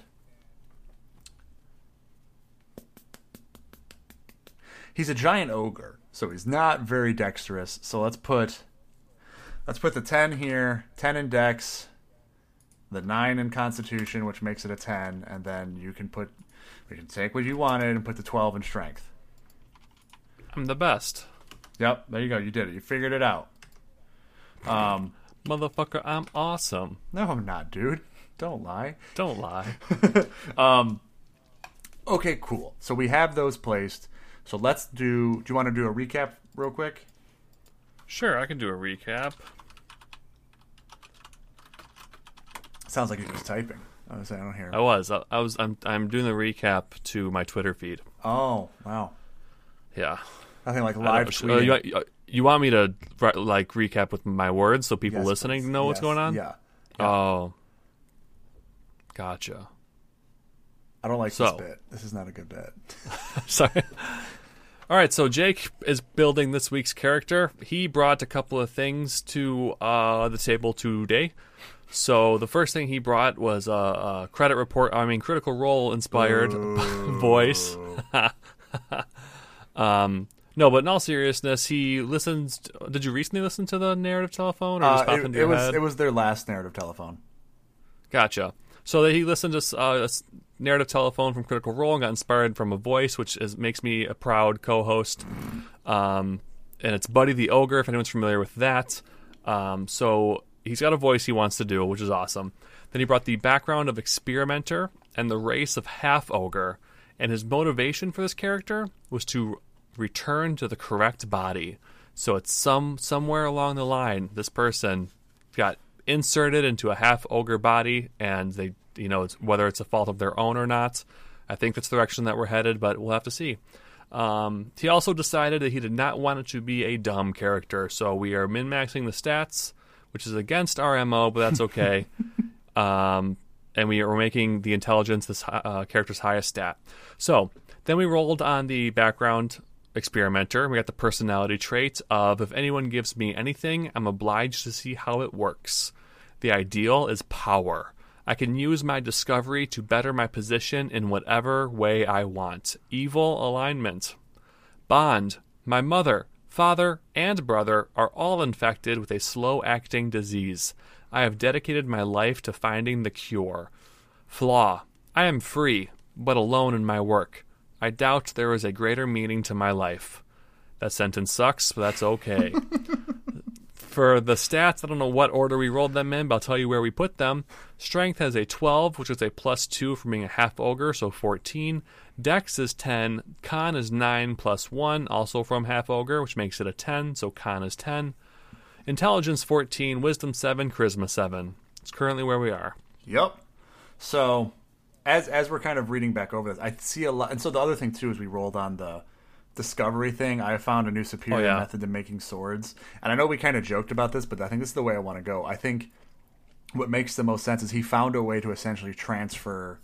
he's a giant ogre, so he's not very dexterous. So let's put let's put the ten here, ten in dex, the nine in constitution, which makes it a ten, and then you can put we can take what you wanted and put the twelve in strength. I'm the best. Yep, there you go. You did it. You figured it out. Um, Motherfucker, I'm awesome. no, I'm not, dude. Don't lie. Don't lie. um, Okay, cool. So we have those placed. So let's do. Do you want to do a recap real quick? sure, I can do a recap. Sounds like you're just typing. I was I don't hear. I was. I, I was. I'm. I'm doing the recap to my Twitter feed. Oh, wow. Yeah. Nothing like live don't- tweeting. uh, you, you want me to like recap with my words so people Yes, listening please. know what's going on? Yeah. Oh. Gotcha. I don't like So. this bit. This is not a good bit. Sorry. All right, so Jake is building this week's character. He brought a couple of things to uh, the table today. So the first thing he brought was a, a credit report. I mean, Critical Role inspired voice. um, no, but in all seriousness, he listens. did you recently listen to the narrative telephone, or just Uh, it, it was head? it was their last narrative telephone. Gotcha. So that he listened to uh, narrative telephone from Critical Role and got inspired from a voice, which is, makes me a proud co-host. Um, and it's Buddy the Ogre, if anyone's familiar with that. Um, so he's got a voice he wants to do, which is awesome. Then he brought the background of Experimenter and the race of Half Ogre, and his motivation for this character was to return to the correct body. So it's some somewhere along the line, this person got inserted into a half ogre body, and they, you know, it's, whether it's a fault of their own or not. I think that's the direction that we're headed, but we'll have to see. Um, he also decided that he did not want it to be a dumb character, so we are min maxing the stats, which is against our MO, but that's okay. um, and we are making the intelligence this uh, character's highest stat. So then we rolled on the background experimenter. and We got the personality trait of if anyone gives me anything, I'm obliged to see how it works. The ideal is power. I can use my discovery to better my position in whatever way I want. Evil alignment. Bond. My mother, father, and brother are all infected with a slow acting disease. I have dedicated my life to finding the cure. Flaw. I am free, but alone in my work. I doubt there is a greater meaning to my life. That sentence sucks, but that's okay. For the stats, I don't know what order we rolled them in, but I'll tell you where we put them. Strength has a 12, which is a plus 2 from being a half ogre, so 14. Dex is 10. Con is 9 plus 1, also from half ogre, which makes it a 10, so con is 10. Intelligence 14, Wisdom 7, Charisma 7. It's currently where we are. Yep. So, as as we're kind of reading back over this, I see a lot. And so the other thing too is we rolled on the discovery thing. I found a new superior Oh, yeah. method to making swords, and I know we kind of joked about this, but I think this is the way I want to go. I think what makes the most sense is he found a way to essentially transfer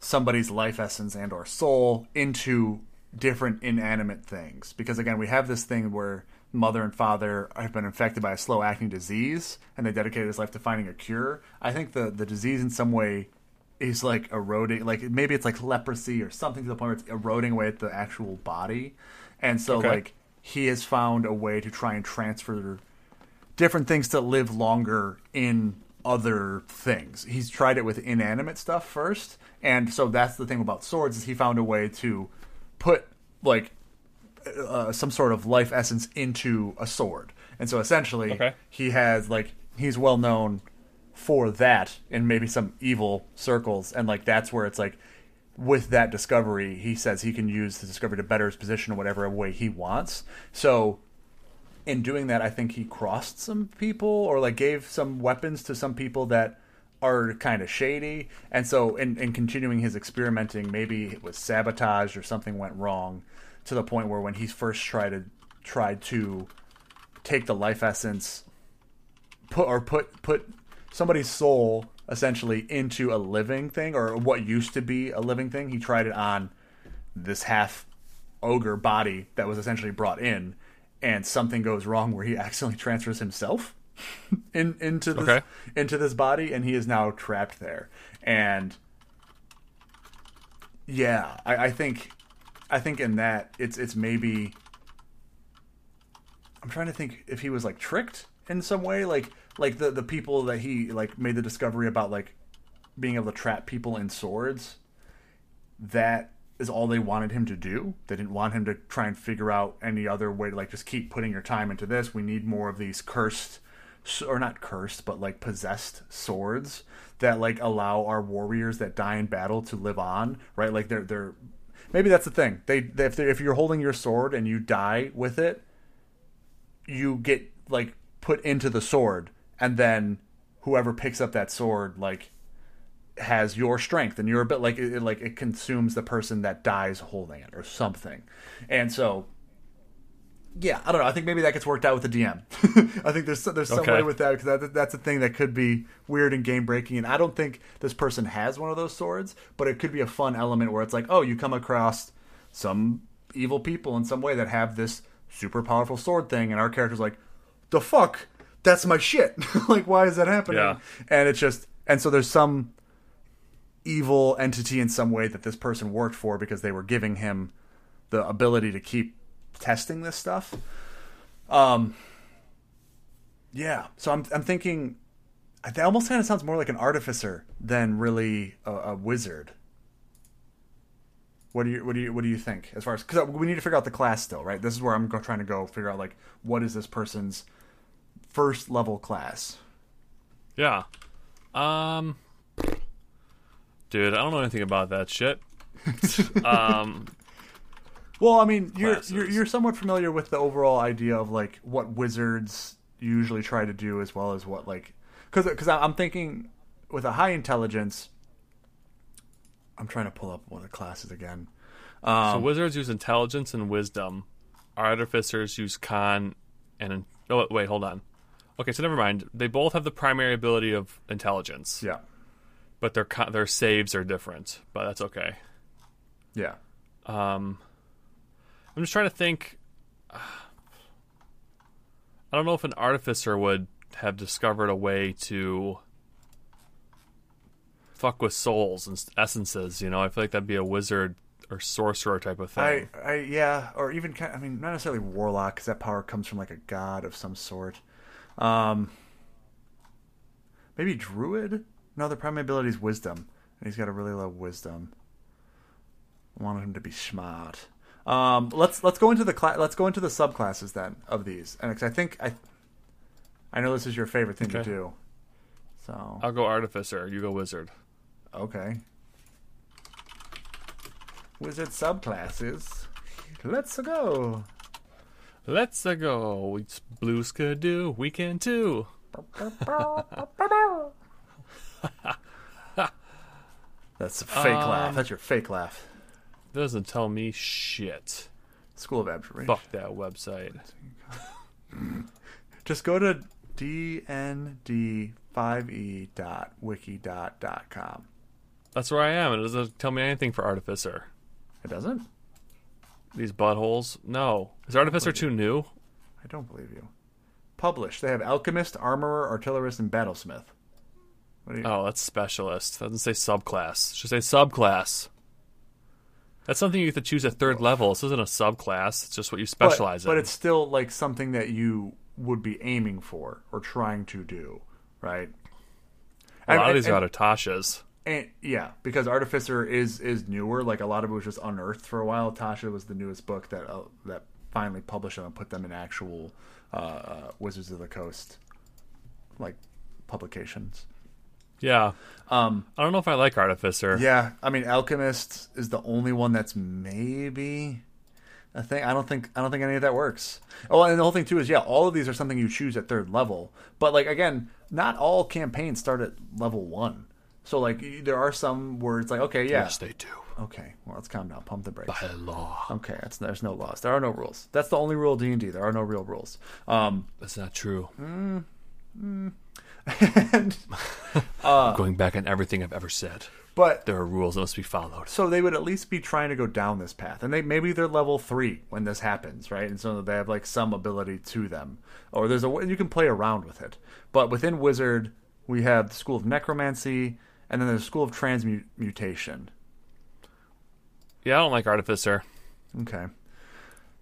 somebody's life essence and or soul into different inanimate things because again we have this thing where mother and father have been infected by a slow acting disease and they dedicated his life to finding a cure i think the the disease in some way is like eroding like maybe it's like leprosy or something to the point where it's eroding away at the actual body and so Okay. like he has found a way to try and transfer different things to live longer in other things. He's tried it with inanimate stuff first, and so that's the thing about swords is he found a way to put like uh, some sort of life essence into a sword. And so essentially, Okay. he has like he's well known for that in maybe some evil circles, and like that's where it's like with that discovery, he says he can use the discovery to better his position in whatever way he wants. So in doing that, I think he crossed some people or like gave some weapons to some people that are kind of shady. And so, in, in continuing his experimenting, maybe it was sabotaged or something went wrong to the point where when he first tried to tried to take the life essence, put or put put somebody's soul essentially into a living thing or what used to be a living thing, he tried it on this half ogre body that was essentially brought in, and something goes wrong where he accidentally transfers himself in into this Okay. into this body, and he is now trapped there. And yeah, I, I think I think in that it's it's maybe. I'm trying to think if he was like tricked in some way, like like the the people that he like made the discovery about like being able to trap people in swords. That is all they wanted him to do. They didn't want him to try and figure out any other way to like just keep putting your time into this. We need more of these cursed or not cursed, but like possessed swords that like allow our warriors that die in battle to live on, right? Like they're they're maybe that's the thing. They, they if if you're holding your sword and you die with it, you get like put into the sword, and then whoever picks up that sword like has your strength and you're a bit like it, like it consumes the person that dies holding it or something. And so yeah i don't know. I think maybe that gets worked out with the dm i think there's there's some Okay. way with that because that, that's a thing that could be weird and game breaking and i don't think this person has one of those swords but it could be a fun element where it's like oh you come across some evil people in some way that have this super powerful sword thing and our character's like the fuck that's my shit like why is that happening Yeah. and it's just and so there's some evil entity in some way that this person worked for because they were giving him the ability to keep testing this stuff. Um yeah, so I'm I'm thinking that almost kind of sounds more like an artificer than really a, a wizard. What do you what do you what do you think as far as because we need to figure out the class still, right? This is where I'm go, trying to go figure out like what is this person's first level class. Yeah. Um. Dude, I don't know anything about that shit. um. Well, I mean, you're, you're you're somewhat familiar with the overall idea of like what wizards usually try to do, as well as what like because because I'm thinking with a high intelligence. I'm trying to pull up one of the classes again. So Um, wizards use intelligence and wisdom. Artificers use con and oh wait, hold on. Okay, so never mind. They both have the primary ability of intelligence, yeah, but their their saves are different. But that's okay. yeah. Um, I'm just trying to think. I don't know if an artificer would have discovered a way to fuck with souls and essences. You know, I feel like that'd be a wizard or sorcerer type of thing. I, I, yeah, or even kind. I mean, not necessarily warlock, because that power comes from like a god of some sort. Um, maybe druid. No, the primary ability is wisdom, and he's got a really low wisdom. I wanted him to be smart. Um, let's let's go into the cla- let's go into the subclasses then of these, and I think I, I know this is your favorite thing to do. So I'll go artificer. You go wizard. Okay. Wizard subclasses. Let's go. Let's a go. It's blue skidoo. We can too. That's a fake Um, laugh. That's your fake laugh. Doesn't tell me shit. School of Abjuration. Fuck that website. Just go to dnd5e.wiki.com. That's where I am. It doesn't tell me anything for artificer. It doesn't? These buttholes. No. Is artificer too new? I don't believe you. Published. They have Alchemist, Armorer, Artillerist, and Battlesmith. What do you, Oh, that's specialist. Doesn't say subclass. It should say subclass. That's something you have to choose at third level. This isn't a subclass. It's just what you specialize but in. But it's still like something that you would be aiming for or trying to do, right? a lot And- of these and- are out of Tasha's. And yeah, because Artificer is is newer. Like a lot of it was just unearthed for a while. Tasha was the newest book that uh, that finally published them and put them in actual uh, uh, Wizards of the Coast like publications. Yeah. Um, I don't know if I like artificer. yeah, I mean Alchemist is the only one that's maybe a thing. I don't think I don't think any of that works. Oh, and the whole thing too is yeah, all of these are something you choose at third level. But like again, not all campaigns start at level one. So like there are some words like okay, yeah, Yes, they do. Okay, well, let's calm down. Pump the brakes. By law. Okay, that's, there's no laws. There are no rules. That's the only rule D and D. There are no real rules. Um, That's not true. and, I'm mm, mm. Uh, going back on everything I've ever said. but There are rules that must be followed. so they would at least be trying to go down this path, and they maybe they're level three when this happens, right? And so they have like some ability to them, or there's a way you can play around with it. But within Wizard, we have the School of Necromancy, and then the School of Transmutation. Yeah, I don't like artificer. Okay.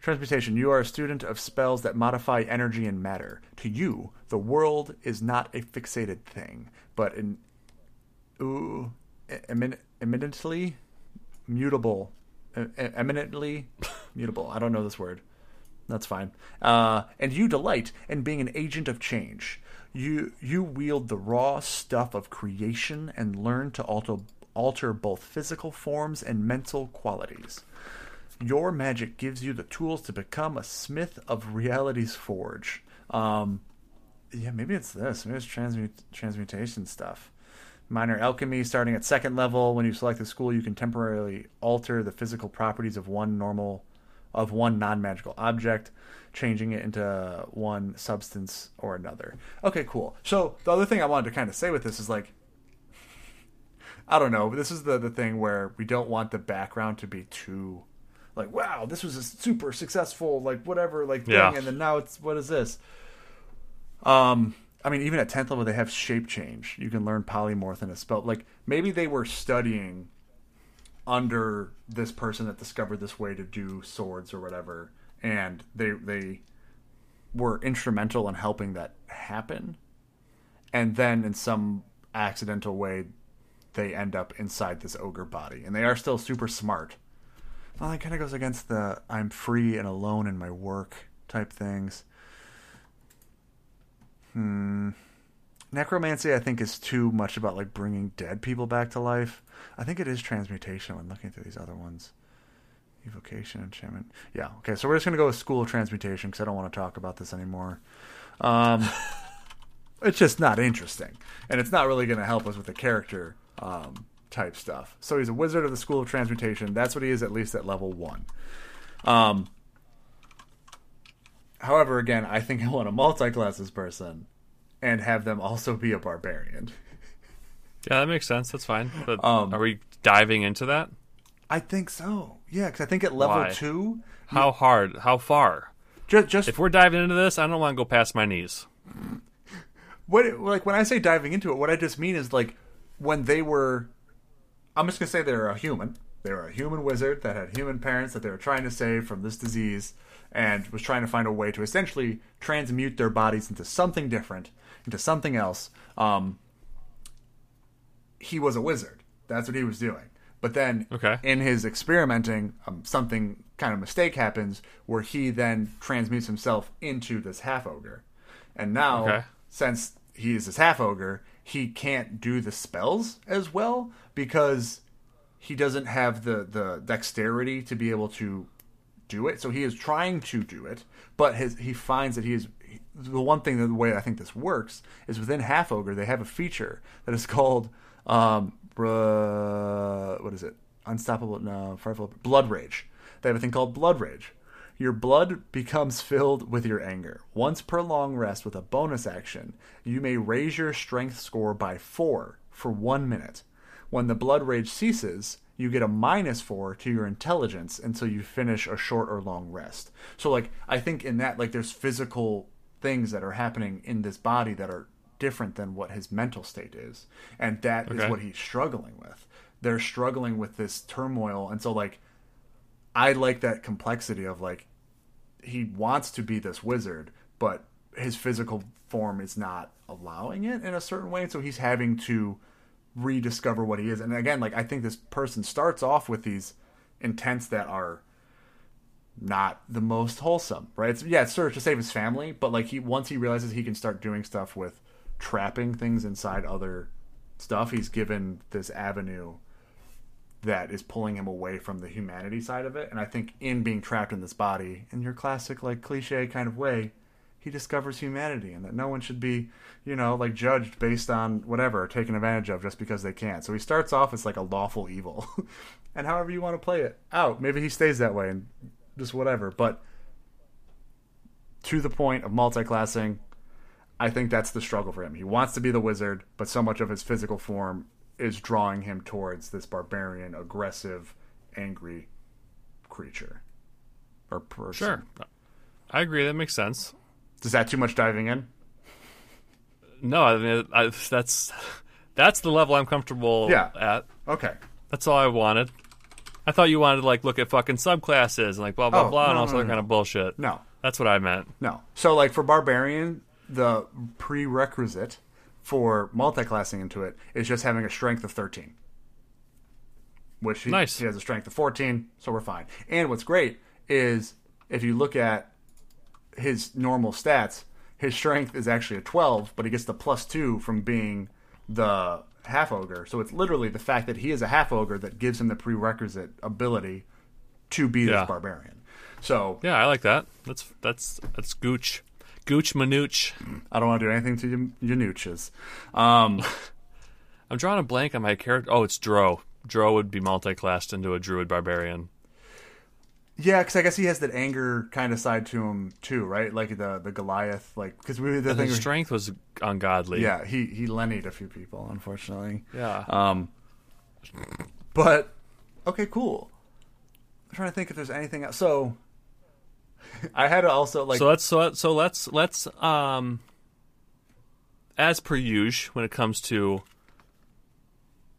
Transmutation. You are a student of spells that modify energy and matter. To you, the world is not a fixated thing, but an ooh, emin- eminently mutable. e- e- Eminently mutable. I don't know this word. That's fine. Uh, and you delight in being an agent of change. You you wield the raw stuff of creation and learn to alter alter both physical forms and mental qualities. Your magic gives you the tools to become a smith of reality's forge. Um, yeah, maybe it's this. Maybe it's transmut- transmutation stuff. Minor alchemy starting at second level. When you select a school, you can temporarily alter the physical properties of one normal of one non-magical object, changing it into one substance or another. Okay, cool. So the other thing I wanted to kind of say with this is like I don't know, but this is the the thing where we don't want the background to be too like wow, this was a super successful like whatever like thing Yeah. and then now it's what is this? Um I mean even at 10th level they have shape change. You can learn polymorph in a spell. Like maybe they were studying under this person that discovered this way to do swords or whatever and they they were instrumental in helping that happen. And then in some accidental way they end up inside this ogre body and they are still super smart. Well that kind of goes against the i'm free and alone in my work type things. Hmm. Necromancy i think is too much about like bringing dead people back to life. I think it is transmutation when looking through these other ones evocation enchantment. Yeah okay so we're just going to go with school of transmutation because i don't want to talk about this anymore. Um it's just not interesting and it's not really going to help us with the character um, type stuff. So he's a wizard of the school of transmutation. That's what he is at least at level one. Um, however again i think i want a multi-classes person and have them also be a barbarian. Yeah, that makes sense. That's fine. But Um, are we diving into that? i think so yeah because i think at level Why? two How hard? How far? just, just If we're diving into this, I don't want to go past my knees. what like when I say diving into it, what I just mean is like when they were I'm just gonna say they're a human. They were a human wizard that had human parents that they were trying to save from this disease and was trying to find a way to essentially transmute their bodies into something different, into something else. Um he was a wizard. That's what he was doing. But then Okay. in his experimenting, um, something kind of mistake happens where he then transmutes himself into this half ogre. And now, Okay. since he is this half ogre, he can't do the spells as well because he doesn't have the, the dexterity to be able to do it. So he is trying to do it, but his he finds that he is the one thing that the way I think this works is within half ogre they have a feature that is called um what is it unstoppable no blood rage. They have a thing called blood rage. Your blood becomes filled with your anger. Once per long rest with a bonus action, you may raise your strength score by 4 for 1 minute. When the blood rage ceases, you get a minus 4 to your intelligence until you finish a short or long rest. So like I think in that like there's physical things that are happening in this body that are different than what his mental state is. And that is Okay. what he's struggling with. They're struggling with this turmoil and so like I like that complexity of like he wants to be this wizard, but his physical form is not allowing it in a certain way, so he's having to rediscover what he is. And again, like I think this person starts off with these intents that are not the most wholesome, right? It's, yeah, it's sort of to save his family, but like he once he realizes he can start doing stuff with trapping things inside other stuff, he's given this avenue that is pulling him away from the humanity side of it. And I think in being trapped in this body, in your classic like cliche kind of way, he discovers humanity and that no one should be, you know, like judged based on whatever, taken advantage of just because they can. So he starts off as like a lawful evil. and however you want to play it out, maybe he stays that way and just whatever. But to the point of multi-classing, I think that's the struggle for him. He wants to be the wizard, but so much of his physical form is drawing him towards this barbarian, aggressive, angry creature or person. Sure. I agree. That makes sense. Is that too much diving in? No, I mean I, that's that's the level I'm comfortable Yeah. at. Okay. That's all I wanted. I thought you wanted to like look at fucking subclasses and like blah blah Oh, blah and all no, other no, kind of bullshit. No, That's what I meant. no. So like for barbarian, the prerequisite for multi-classing into it is just having a strength of 13. Which he, Nice. he has a strength of 14, so we're fine. And what's great is if you look at his normal stats, his strength is actually a 12, but he gets the plus 2 from being the half ogre. So it's literally the fact that he is a half ogre that gives him the prerequisite ability to be Yeah. this barbarian. So Yeah, I like that. That's that's that's gooch, gooch manooch. I don't want to do anything to your Yanuchas. Um, I'm drawing a blank on my character. Oh, it's Dro. Dro would be multi-classed into a druid barbarian. yeah, because I guess he has that anger kind of side to him too, right? Like the the Goliath, like because we the thing. His strength was ungodly. Yeah, he he lennied a few people, unfortunately. Yeah. Um, but okay, cool. I'm trying to think if there's anything else. So I had to also like so let's so let's so let's let's um as per usual when it comes to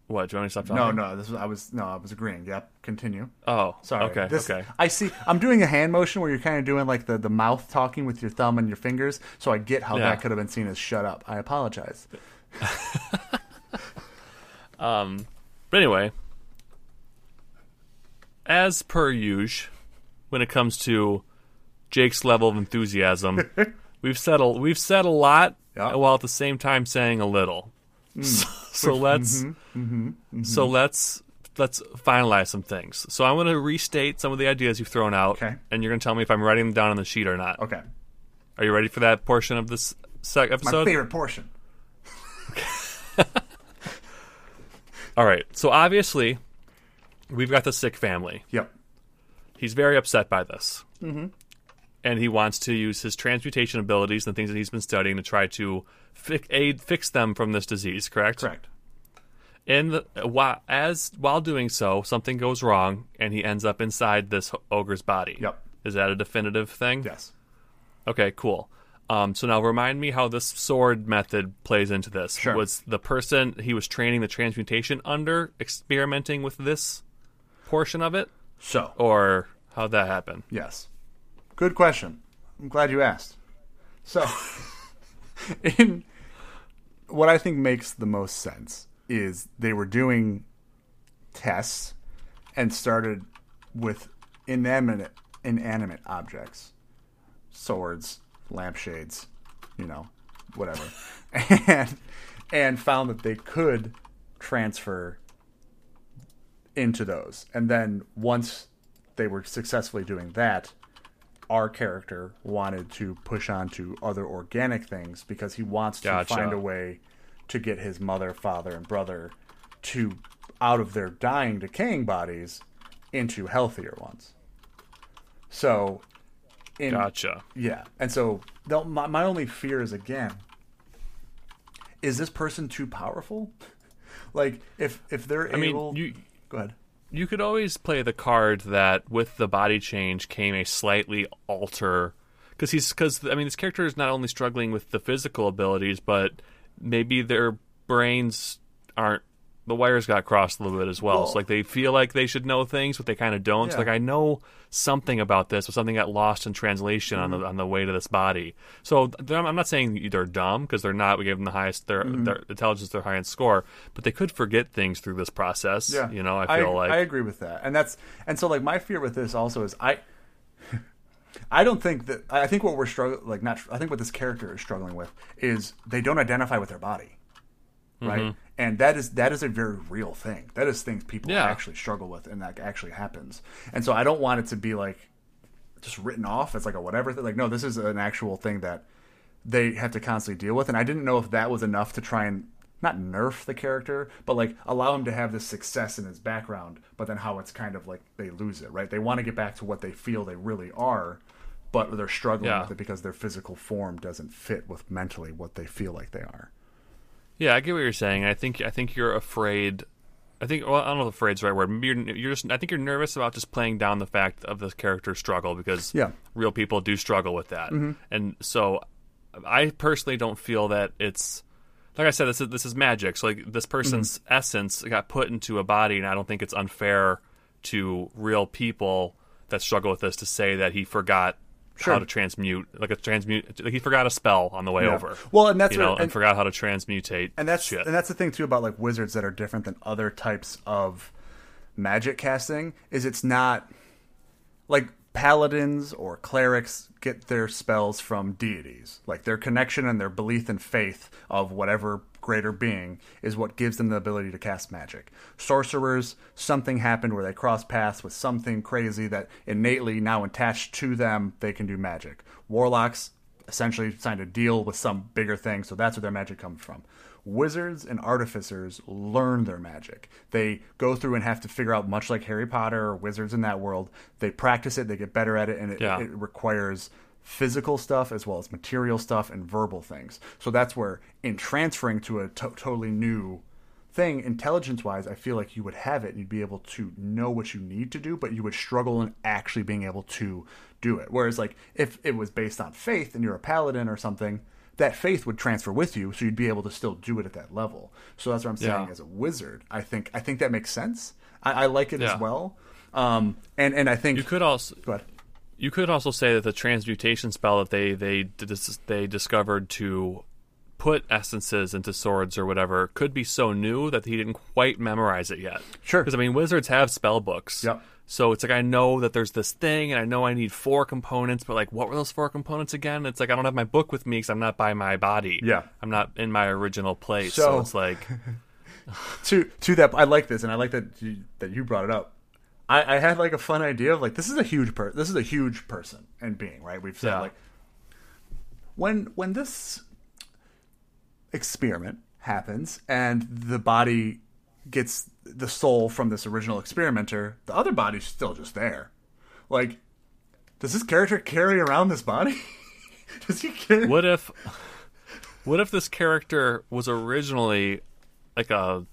what do you want me to stop talking? no no this was I was no I was agreeing. Yep, continue. Oh, Sorry. Okay. This, okay. I see. I'm doing a hand motion where you're kind of doing like the, the mouth talking with your thumb and your fingers. So I get how Yeah. that could have been seen as shut up. I apologize. Um, but anyway, as per usual, when it comes to Jake's level of enthusiasm, we've said a, we've said a lot Yeah. while at the same time saying a little. Hmm. So, so let's mm-hmm. Mm-hmm. so let's let's finalize some things. So I'm going to restate some of the ideas you've thrown out, Okay. and you're going to tell me if I'm writing them down on the sheet or not. Okay. Are you ready for that portion of this sec- My episode? favorite portion. All right. So obviously, we've got the sick family. Yep. He's very upset by this. Mm-hmm. And he wants to use his transmutation abilities and things that he's been studying to try to fi- aid fix them from this disease. Correct. Correct. In the while as while doing so, something goes wrong, and he ends up inside this ogre's body. Yep. Is that a definitive thing? Yes. Okay. Cool. Um, so now remind me how this sword method plays into this. Sure. Was the person he was training the transmutation under experimenting with this portion of it, So or how'd that happen? yes. Good question. I'm glad you asked. So, in what I think makes the most sense is they were doing tests and started with inanimate inanimate objects, swords, lampshades, you know, whatever, and and found that they could transfer into those. And then once they were successfully doing that, our character wanted to push on to other organic things because he wants to Gotcha. find a way to get his mother, father, and brother to out of their dying, decaying bodies into healthier ones. So, in Gotcha. yeah, and so my, my only fear is again, is this person too powerful? like if if they're I mean, you go ahead. You could always play the card that with the body change came a slightly alter because he's because I mean this character is not only struggling with the physical abilities, but maybe their brains aren't the wires got crossed a little bit as well. Well- so like they feel like they should know things, but they kind of don't. So like I know something about this, but something got lost in translation on Mm-hmm. the on the way to this body. So I'm not saying they're dumb because they're not. We gave them the highest their Mm-hmm. their intelligence, their highest score, but they could forget things through this process. Yeah, you know, I feel like I agree with that, and that's and so like my fear with this also is I. I don't think that I think what we're struggling like not I think what this character is struggling with is they don't identify with their body, right? Mm-hmm. And that is that is a very real thing. That is things people Yeah. actually struggle with, and that actually happens. And so I don't want it to be like just written off as like a whatever thing. Like no, this is an actual thing that they have to constantly deal with. And I didn't know if that was enough to try and not nerf the character, but like allow him to have this success in his background, but then how it's kind of like they lose it, right? They want to get back to what they feel they really are, but they're struggling Yeah. with it because their physical form doesn't fit with mentally what they feel like they are. Yeah, I get what you're saying. I think I think you're afraid. I think well, I don't know if afraid's the right word. Maybe you're, you're just. I think you're nervous about just playing down the fact of the character's struggle because Yeah. real people do struggle with that, mm-hmm. and so I personally don't feel that it's like I said. This is this is magic. So like this person's mm-hmm. essence got put into a body, and I don't think it's unfair to real people that struggle with this to say that he forgot Sure. how to transmute, like a transmute, like he forgot a spell on the way Yeah. over. Well, and that's you where- know, and, and- forgot how to transmutate. and that's shit. and that's the thing too about like wizards that are different than other types of magic casting is it's not like paladins or clerics get their spells from deities like their connection and their belief and faith of whatever greater being is what gives them the ability to cast magic sorcerers something happened where they cross paths with something crazy that innately now attached to them they can do magic warlocks essentially signed a deal with some bigger thing, so that's where their magic comes from. Wizards and artificers learn their magic. They go through and have to figure out, much like Harry Potter or wizards in that world, they practice it, they get better at it, and it, Yeah. it requires physical stuff as well as material stuff and verbal things. So that's where, in transferring to a to- totally new thing, intelligence wise, I feel like you would have it and you'd be able to know what you need to do, but you would struggle in actually being able to do it. Whereas, like, if it was based on faith and you're a paladin or something, that faith would transfer with you, so you'd be able to still do it at that level. So that's what I'm saying. Yeah. As a wizard, I think I think that makes sense. I, I like it Yeah. as well. Um, and and I think you could also go ahead. You could also say that the transmutation spell that they they they discovered to put essences into swords or whatever could be so new that he didn't quite memorize it yet. Sure. Because I mean, wizards have spell books. Yep. So it's like I know that there's this thing, and I know I need four components, but like, what were those four components again? It's like I don't have my book with me because I'm not by my body. Yeah. I'm not in my original place. So, So- it's like, to to that I like this and I like that you, that you brought it up. I, I had like a fun idea of like this is a huge per this is a huge person and being right. We've said Yeah. like when when this experiment happens and the body gets the soul from this original experimenter, the other body's still just there. Like, does this character carry around this body? does he carry? what if, what if this character was originally like a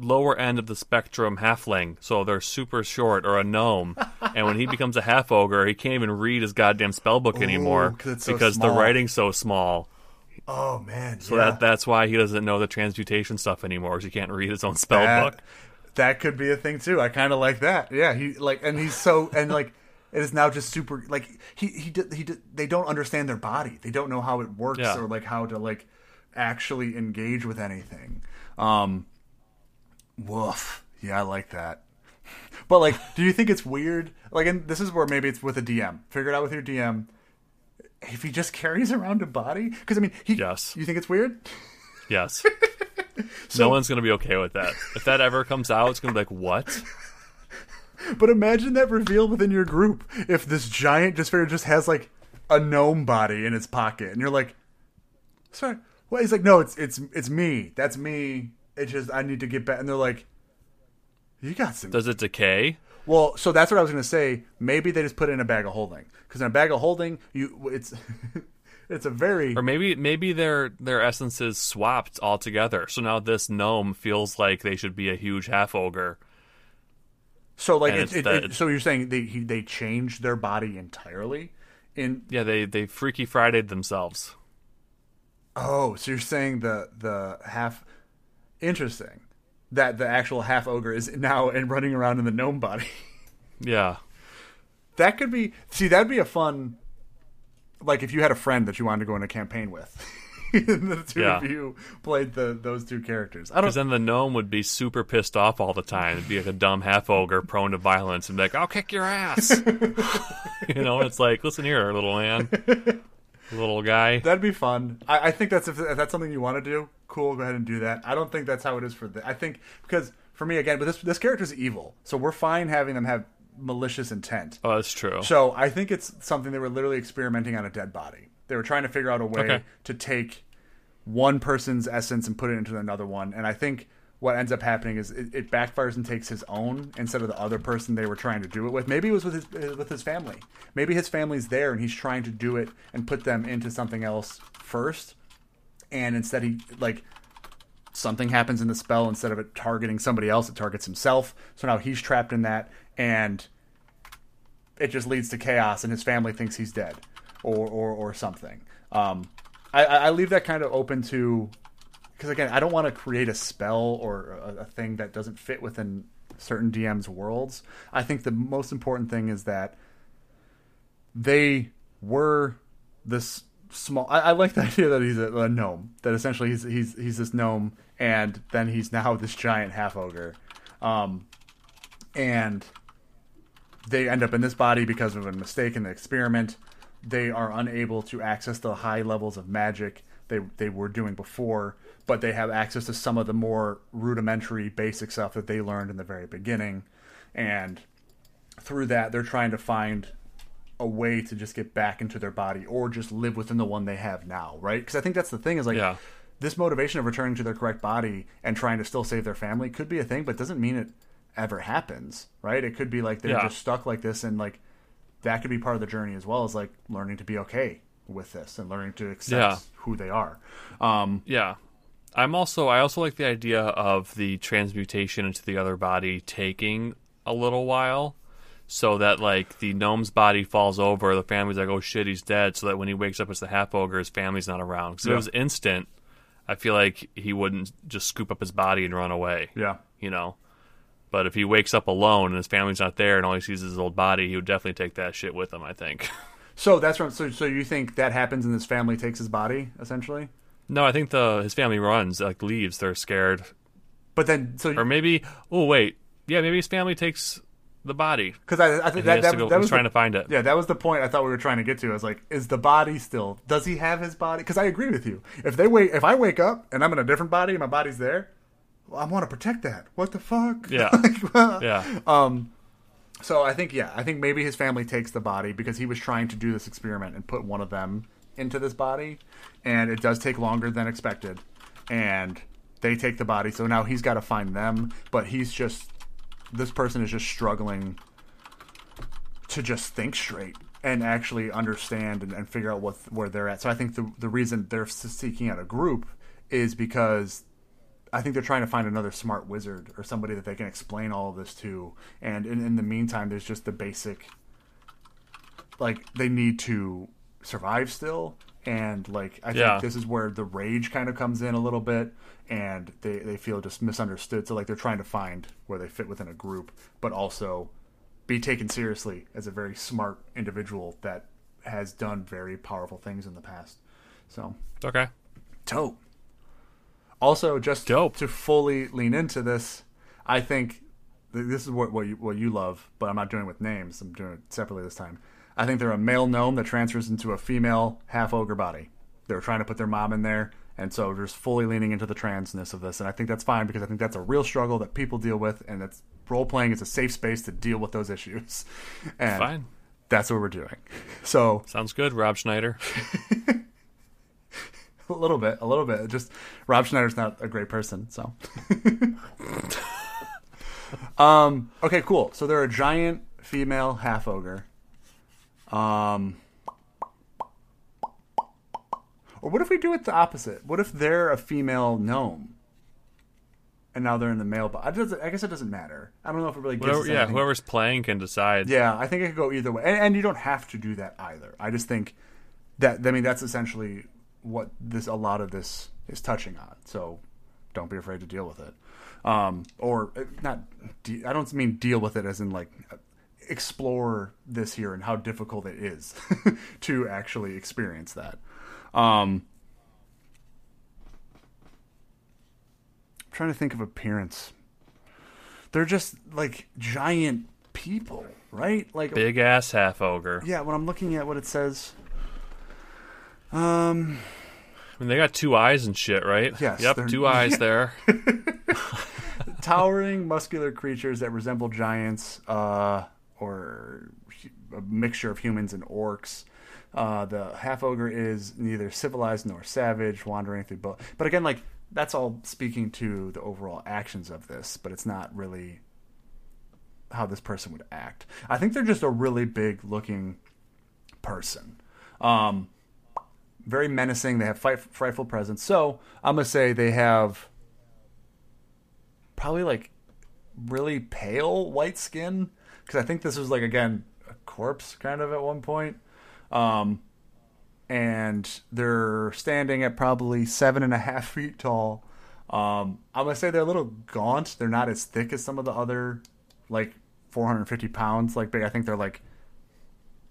lower end of the spectrum halfling, so they're super short, or a gnome, and when he becomes a half ogre, he can't even read his goddamn spell book anymore 'cause it's so because the writing's so small. Oh man! So yeah. that that's why he doesn't know the transmutation stuff anymore, because he can't read his own spell that, book. That could be a thing too. I kind of like that. Yeah, he like, and he's so and like it is now just super like he he did he did, they don't understand their body. They don't know how it works Yeah. or like how to like actually engage with anything. Um, woof. Yeah, I like that. But like, do you think it's weird? Like, and this is where maybe it's with a DM. Figure it out with your DM. If he just carries around a body, because I mean, he. Yes. You think it's weird? Yes. no one's gonna be okay with that. If that ever comes out, it's gonna be like, what? But imagine that reveal within your group if this giant just figure just has like a gnome body in its pocket, and you're like, "Sorry, what?" He's like, "No, it's it's it's me. That's me. It's just I need to get back." And they're like, "You got some." Does it decay? Well, so that's what I was gonna say. Maybe they just put it in a bag of holding because in a bag of holding, you it's it's a very Or maybe maybe their their essences swapped altogether. So now this gnome feels like they should be a huge half ogre. so like it, it's it, that- it, so you're saying they he, they changed their body entirely in Yeah, they they freaky Fridayed themselves. Oh, so you're saying the the half interesting that the actual half ogre is now and running around in the gnome body. Yeah. that could be see that'd be a fun like if you had a friend that you wanted to go in a campaign with. the two Yeah. of you played the those two characters. I don't Because then the gnome would be super pissed off all the time. It'd be like a dumb half ogre prone to violence and be like, I'll kick your ass. you know, it's like, listen here, little man. Little guy. that'd be fun. I, I think that's if, if that's something you want to do, cool, go ahead and do that. I don't think that's how it is for the I think because for me again, but this this character's evil. So we're fine having them have malicious intent. Oh, that's true. So I think it's something they were literally experimenting on a dead body. They were trying to figure out a way Okay. to take one person's essence and put it into another one. And I think what ends up happening is it, it backfires and takes his own instead of the other person they were trying to do it with. Maybe it was with his with his family. Maybe his family's there and he's trying to do it and put them into something else first. And instead he like something happens in the spell instead of it targeting somebody else, it targets himself. So now he's trapped in that and it just leads to chaos and his family thinks he's dead or or, or something um, I I leave that kind of open to because again i don't want to create a spell or a, a thing that doesn't fit within certain DMs' worlds. I think the most important thing is that they were this small. I, I like the idea that he's a, a gnome. That essentially he's he's he's this gnome, and then he's now this giant half ogre, um, and they end up in this body because of a mistake in the experiment. They are unable to access the high levels of magic they they were doing before, but they have access to some of the more rudimentary, basic stuff that they learned in the very beginning, and through that they're trying to find a way to just get back into their body or just live within the one they have now, right? Because I think that's the thing is like Yeah. this motivation of returning to their correct body and trying to still save their family could be a thing, but doesn't mean it ever happens, right? It could be like they're Yeah. just stuck like this, and like that could be part of the journey as well as like learning to be okay with this and learning to accept Yeah. who they are. Um, Yeah. I'm also I also like the idea of the transmutation into the other body taking a little while. So that like the gnome's body falls over, the family's like, "Oh shit, he's dead." So that when he wakes up as the half ogre, his family's not around. Because if Yeah. it was instant, I feel like he wouldn't just scoop up his body and run away. yeah, You know. But if he wakes up alone and his family's not there and all he sees is his old body, he would definitely take that shit with him. I think. so that's what, so. So you think that happens and this family takes his body essentially? No, I think the his family runs like leaves. They're scared, But then so or maybe oh wait, yeah, maybe his family takes the body. because I, I think that, that, go, that was trying the, to find it. Yeah, that was the point I thought we were trying to get to. I was like, is the body still? Does he have his body? Because I agree with you. If they wait, if I wake up and I'm in a different body and my body's there, well, I want to protect that. What the fuck? Yeah. Like, well, Yeah, Um. So I think yeah, I think maybe his family takes the body because he was trying to do this experiment and put one of them into this body, and it does take longer than expected, and they take the body. So now he's got to find them, but he's just this person is just struggling to just think straight and actually understand and, and figure out what where they're at. So I think the the reason they're seeking out a group is because I think they're trying to find another smart wizard or somebody that they can explain all of this to. And in, in the meantime, there's just the basic, like they need to survive still. And like I Yeah. think this is where the rage kind of comes in a little bit, and they they feel just misunderstood. So like they're trying to find where they fit within a group, but also be taken seriously as a very smart individual that has done very powerful things in the past. So okay. dope. Also, just Dope. to fully lean into this, I think this is what what you, what you love, but I'm not doing it with names. I'm doing it separately this time. I think they're a male gnome that transfers into a female half ogre body. They're trying to put their mom in there, and so they're just fully leaning into the transness of this. And I think that's fine because I think that's a real struggle that people deal with, and that's role playing is a safe space to deal with those issues. And Fine. that's what we're doing. So Sounds good, Rob Schneider. A little bit, a little bit. Just Rob Schneider's not a great person, so. um. Okay. Cool. So they're a giant female half ogre. Um. Or what if we do it the opposite? What if they're a female gnome, and now they're in the male? But I, guess it doesn't matter. I don't know if it really gives. Whatever, us yeah, anything. whoever's playing can decide. Yeah, I think it could go either way, and, and you don't have to do that either. I just think that I mean that's essentially what this a lot of this is touching on. So don't be afraid to deal with it, um, or uh, not. De- I don't mean deal with it as in like explore this here and how difficult it is to actually experience that. Um, I'm trying to think of appearance. They're just like giant people, right? Like Big ass half ogre. yeah, when I'm looking at what it says, um, I mean, they got two eyes and shit, right? Yes, Yep, two eyes there. towering muscular creatures that resemble giants, uh, or a mixture of humans and orcs. Uh, the half ogre is neither civilized nor savage, wandering through both. But again, like that's all speaking to the overall actions of this, but it's not really how this person would act. I think they're just a really big looking person. Um, very menacing. They have fight, frightful presence. So I'm gonna say they have probably like really pale white skin because I think this was like again a corpse kind of at one point. Um, and they're standing at probably seven and a half feet tall. Um, I'm gonna say they're a little gaunt. They're not as thick as some of the other, like 450 pounds. Like big. I think they're like,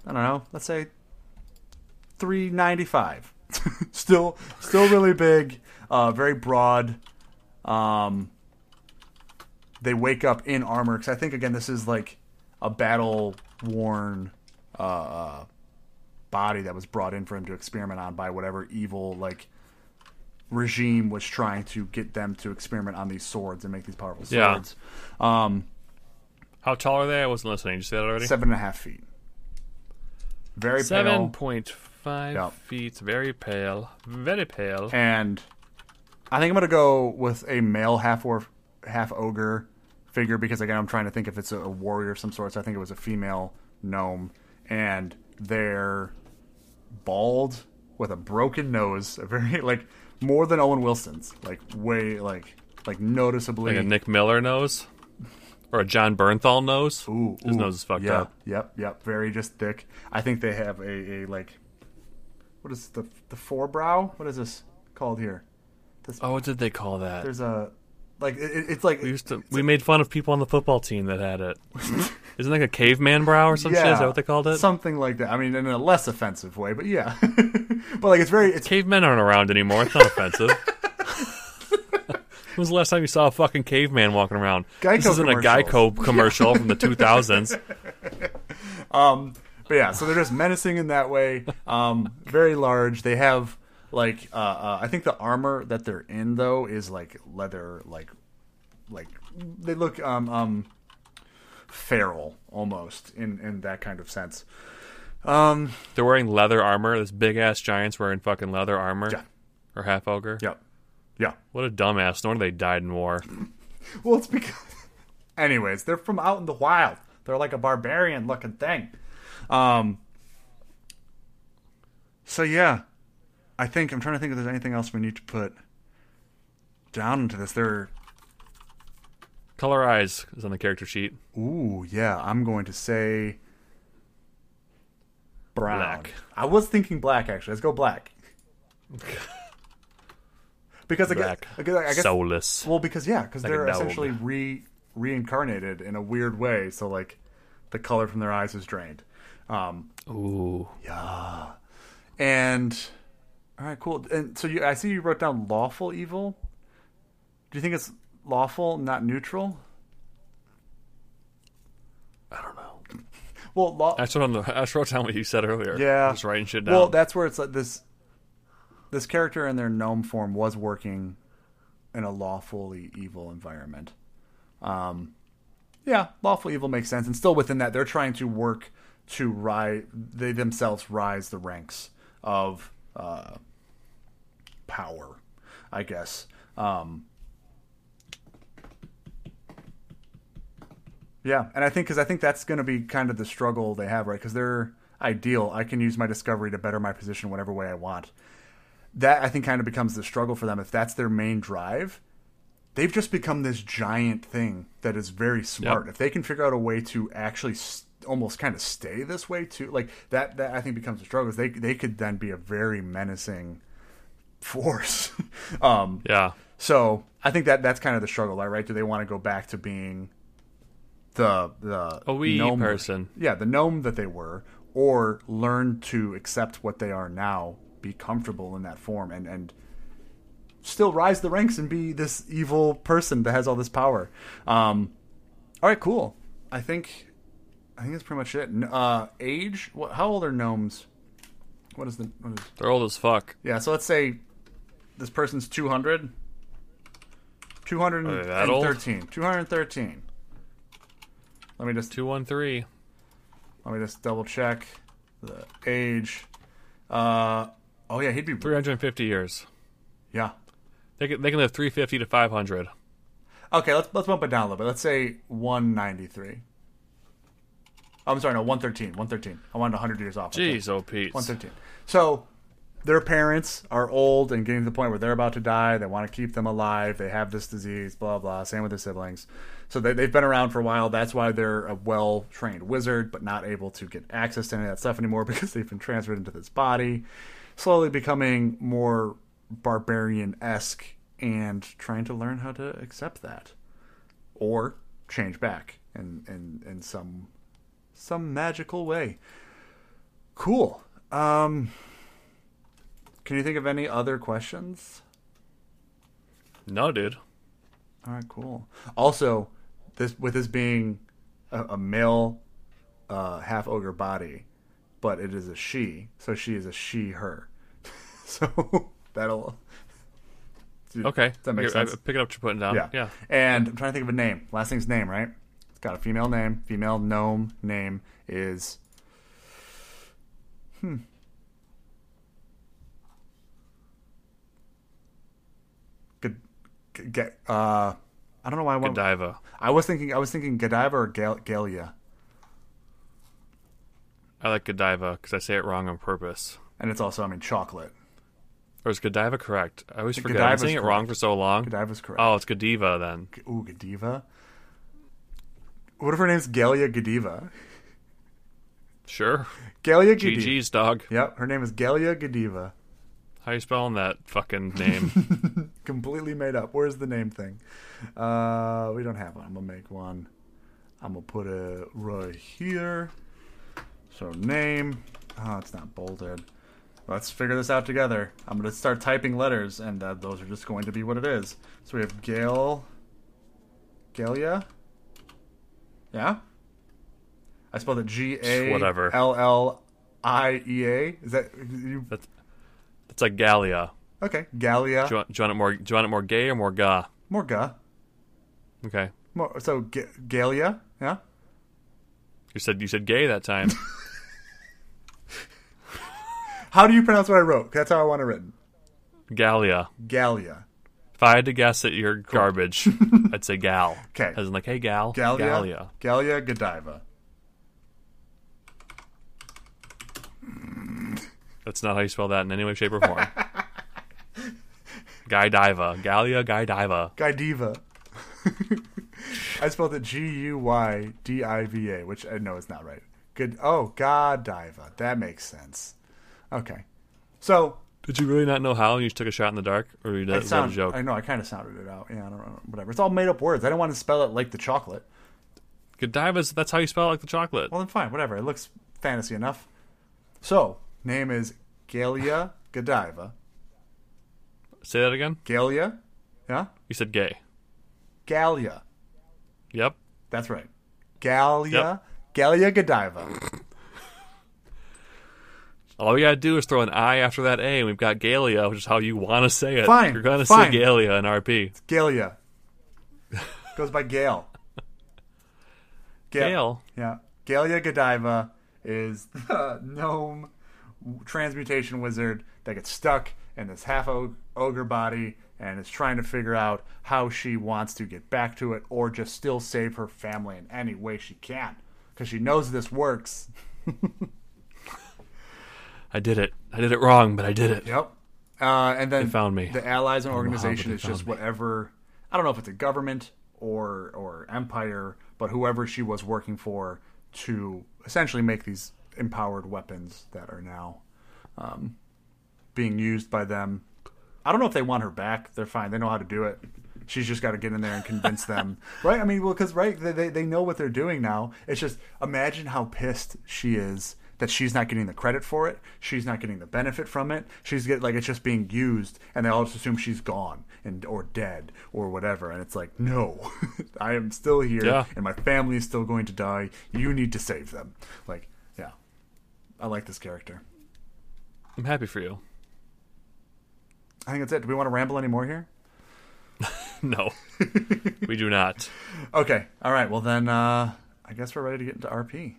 I don't know. Let's say 395. still, still really big. Uh, very broad. Um, they wake up in armor because I think again this is like a battle worn uh, uh, body that was brought in for him to experiment on by whatever evil like regime was trying to get them to experiment on these swords and make these powerful Yeah. swords. Um, How tall are they? I wasn't listening. Did you say that already? seven and a half feet. Very Seven pale. point five Yep. feet. Very pale. Very pale. and I think I'm gonna go with a male half or half ogre figure because again I'm trying to think if it's a, a warrior of some sort. So I think it was a female gnome, and they're bald with a broken nose, a very like more than Owen Wilson's, like way like like noticeably. Like a Nick Miller nose, or a Jon Bernthal nose. Ooh, His ooh, nose is fucked yeah, up. Yep, yep, very just thick. I think they have a, a like, what is the the forebrow? What is this called here? Oh, what did they call that? There's a like it, it- it's like we used to. We made fun of people on the football team that had it. Isn't like a caveman brow or some shit? Is that what they called it? Something like that. I mean, in a less offensive way, but yeah. but like, it's very. It's Cavemen aren't around anymore. It's not offensive. when was the last time you saw a fucking caveman walking around? Geico this isn't a. Geico commercial from the 2000s. but yeah. So they're just menacing in that way. Um, very large. They have like uh, uh, I think the armor that they're in though is like leather, like like they look um um feral almost in in that kind of sense. Um. They're wearing leather armor. This big ass giant's wearing fucking leather armor. Yeah. Or half ogre. Yep. Yeah. What a dumbass. No wonder they died in war. Well, it's because. Anyways, they're from out in the wild. They're like a barbarian looking thing. Um. So yeah, I think I'm trying to think if there's anything else we need to put down into this. There. Color eyes is on the character sheet. Ooh, yeah. I'm going to say brown. Black. I was thinking black actually. Let's go black. because Black. I guess, I guess Soulless. Well, because yeah, because Like they're essentially re reincarnated in a weird way. So like, the color from their eyes is drained. Um, Ooh. Yeah, and all right, cool. And so you, I see you wrote down lawful evil. Do you think it's lawful, not neutral? I don't know. Well, law. I just wrote, on the, I just wrote down what you said earlier. Yeah. Just writing shit down. Well, that's where it's like this. This character in their gnome form was working in a lawfully evil environment. Um, yeah, lawful evil makes sense, and still within that, they're trying to work to rise. They themselves rise the ranks of uh, power, I guess. Um, Yeah, and I think because I think that's going to be kind of the struggle they have, right? Because they're ideal. I can use my discovery to better my position whatever way I want. That I think kind of becomes the struggle for them if that's their main drive. They've just become this giant thing that is very smart. Yep. If they can figure out a way to actually s almost kind of stay this way too, like that, that I think becomes a struggle. They they could then be a very menacing force. um, yeah. so I think that that's kind of the struggle, right? Do they want to go back to being the the A wee gnome- person. Yeah, the gnome that they were, or learn to accept what they are now, be comfortable in that form, and and still rise the ranks and be this evil person that has all this power. Um, all right, cool. I think I think that's pretty much it. Uh, age? What? How old are gnomes? What is the? What is, They're old as fuck. yeah, so let's say this person's 200. Are they that old? 213. 213. Let me just 213. let me just double check the age. Uh oh yeah, he'd be 350 years. yeah. They can, they can live 350 to 500. Okay, let's let's bump it down a little bit. Let's say 193. Oh, I'm sorry, no, 113. 113. I wanted 100 years off. Jeez, oh Pete. 113. So their parents are old and getting to the point where they're about to die. They want to keep them alive. They have this disease, blah, blah. Same with their siblings. So they, they've been around for a while. That's why they're a well trained wizard, but not able to get access to any of that stuff anymore because they've been transferred into this body. Slowly becoming more barbarian esque and trying to learn how to accept that or change back in in, in some some magical way. Cool. Um can you think of any other questions? No, dude. All right, cool. Also, this with this being a, a male uh, half ogre body, but it is a she, so she is a she her. so that'll Okay. That makes Here, sense? I pick it up what you're putting down. yeah. Yeah. And I'm trying to think of a name. Last thing's name, right? It's got a female name. Female gnome name is. Hmm. Good. Get. Uh, I don't know why I went. Godiva. I was thinking. I was thinking Godiva or Gal- Galia, I like Godiva because I say it wrong on purpose. and it's also, I mean, chocolate. Or is Godiva correct? I always forget. I've been saying it wrong for so long. Godiva's correct. Oh, it's Godiva then. Ooh, Godiva. What if her name's Galia Godiva? Sure. Galia Godiva. GG's dog. Yep, her name is Galia Godiva. How are you spelling that fucking name? Completely made up. Where's the name thing? Uh, we don't have one. I'm gonna make one. I'm gonna put it right here. So name. Oh, it's not bolded. Let's figure this out together. I'm gonna start typing letters, and uh, those are just going to be what it is. So we have Gail. Galia. Yeah. I spelled it G A Whatever. L L I E A. Is that you? It's like Gallia. Okay, Galia. Do you, want, do you want it more? Do you want it more gay or more ga? Morga. Okay. More, so G- Galia, yeah. You said you said gay that time. How do you pronounce what I wrote? That's how I want it written. Gallia. Galia. If I had to guess at your garbage, I'd say gal. 'Kay. As in like, hey gal. Galia. Gallia. Galia Godiva. That's not how you spell that in any way, shape, or form. Guy Diva. Gallia Guy Diva. Godiva. I spelled it G U Y D I V A, which uh, I know is not right. Good. Oh, Godiva. That makes sense. Okay. So Did you really not know how and you just took a shot in the dark? Or you it that, was that sound, a joke? I know. I kind of sounded it out. Yeah, I don't know. Whatever. It's all made up words. I don't want to spell it like the chocolate. Godiva's, that's how you spell it like the chocolate. Well, then fine. Whatever. It looks fantasy enough. So name is Galia Godiva. Say that again? Galia. Yeah. You said gay. Galia. Yep. That's right. Galia. Yep. Galia Godiva. All we gotta do is throw an I after that A, and we've got Galia, which is how you want to say it. Fine, You're gonna fine. say Galia in RP. It's Galia. Goes by Gale. Ga- Gale. Yeah. Galia Godiva is the gnome transmutation wizard that gets stuck in this half ogre body and is trying to figure out how she wants to get back to it or just still save her family in any way she can. Because she knows this works. I did it. I did it wrong, but I did it. Yep. Uh, and then They found me. The allies and know how, but organization is just me. whatever. I don't know if it's a government or or empire, but whoever she was working for to essentially make these empowered weapons that are now um, being used by them. I don't know if they want her back. They're fine. They know how to do it. She's just got to get in there and convince them, right? I mean, well, because right, they, they they know what they're doing now. It's just imagine how pissed she is that she's not getting the credit for it. She's not getting the benefit from it. She's get like it's just being used, and they all just assume she's gone and or dead or whatever. And it's like, no, I am still here, Yeah. and my family is still going to die. You need to save them. Like, I like this character. I'm happy for you. I think that's it. Do we want to ramble any more here? No, we do not. Okay. All right. Well, then uh, I guess we're ready to get into RP.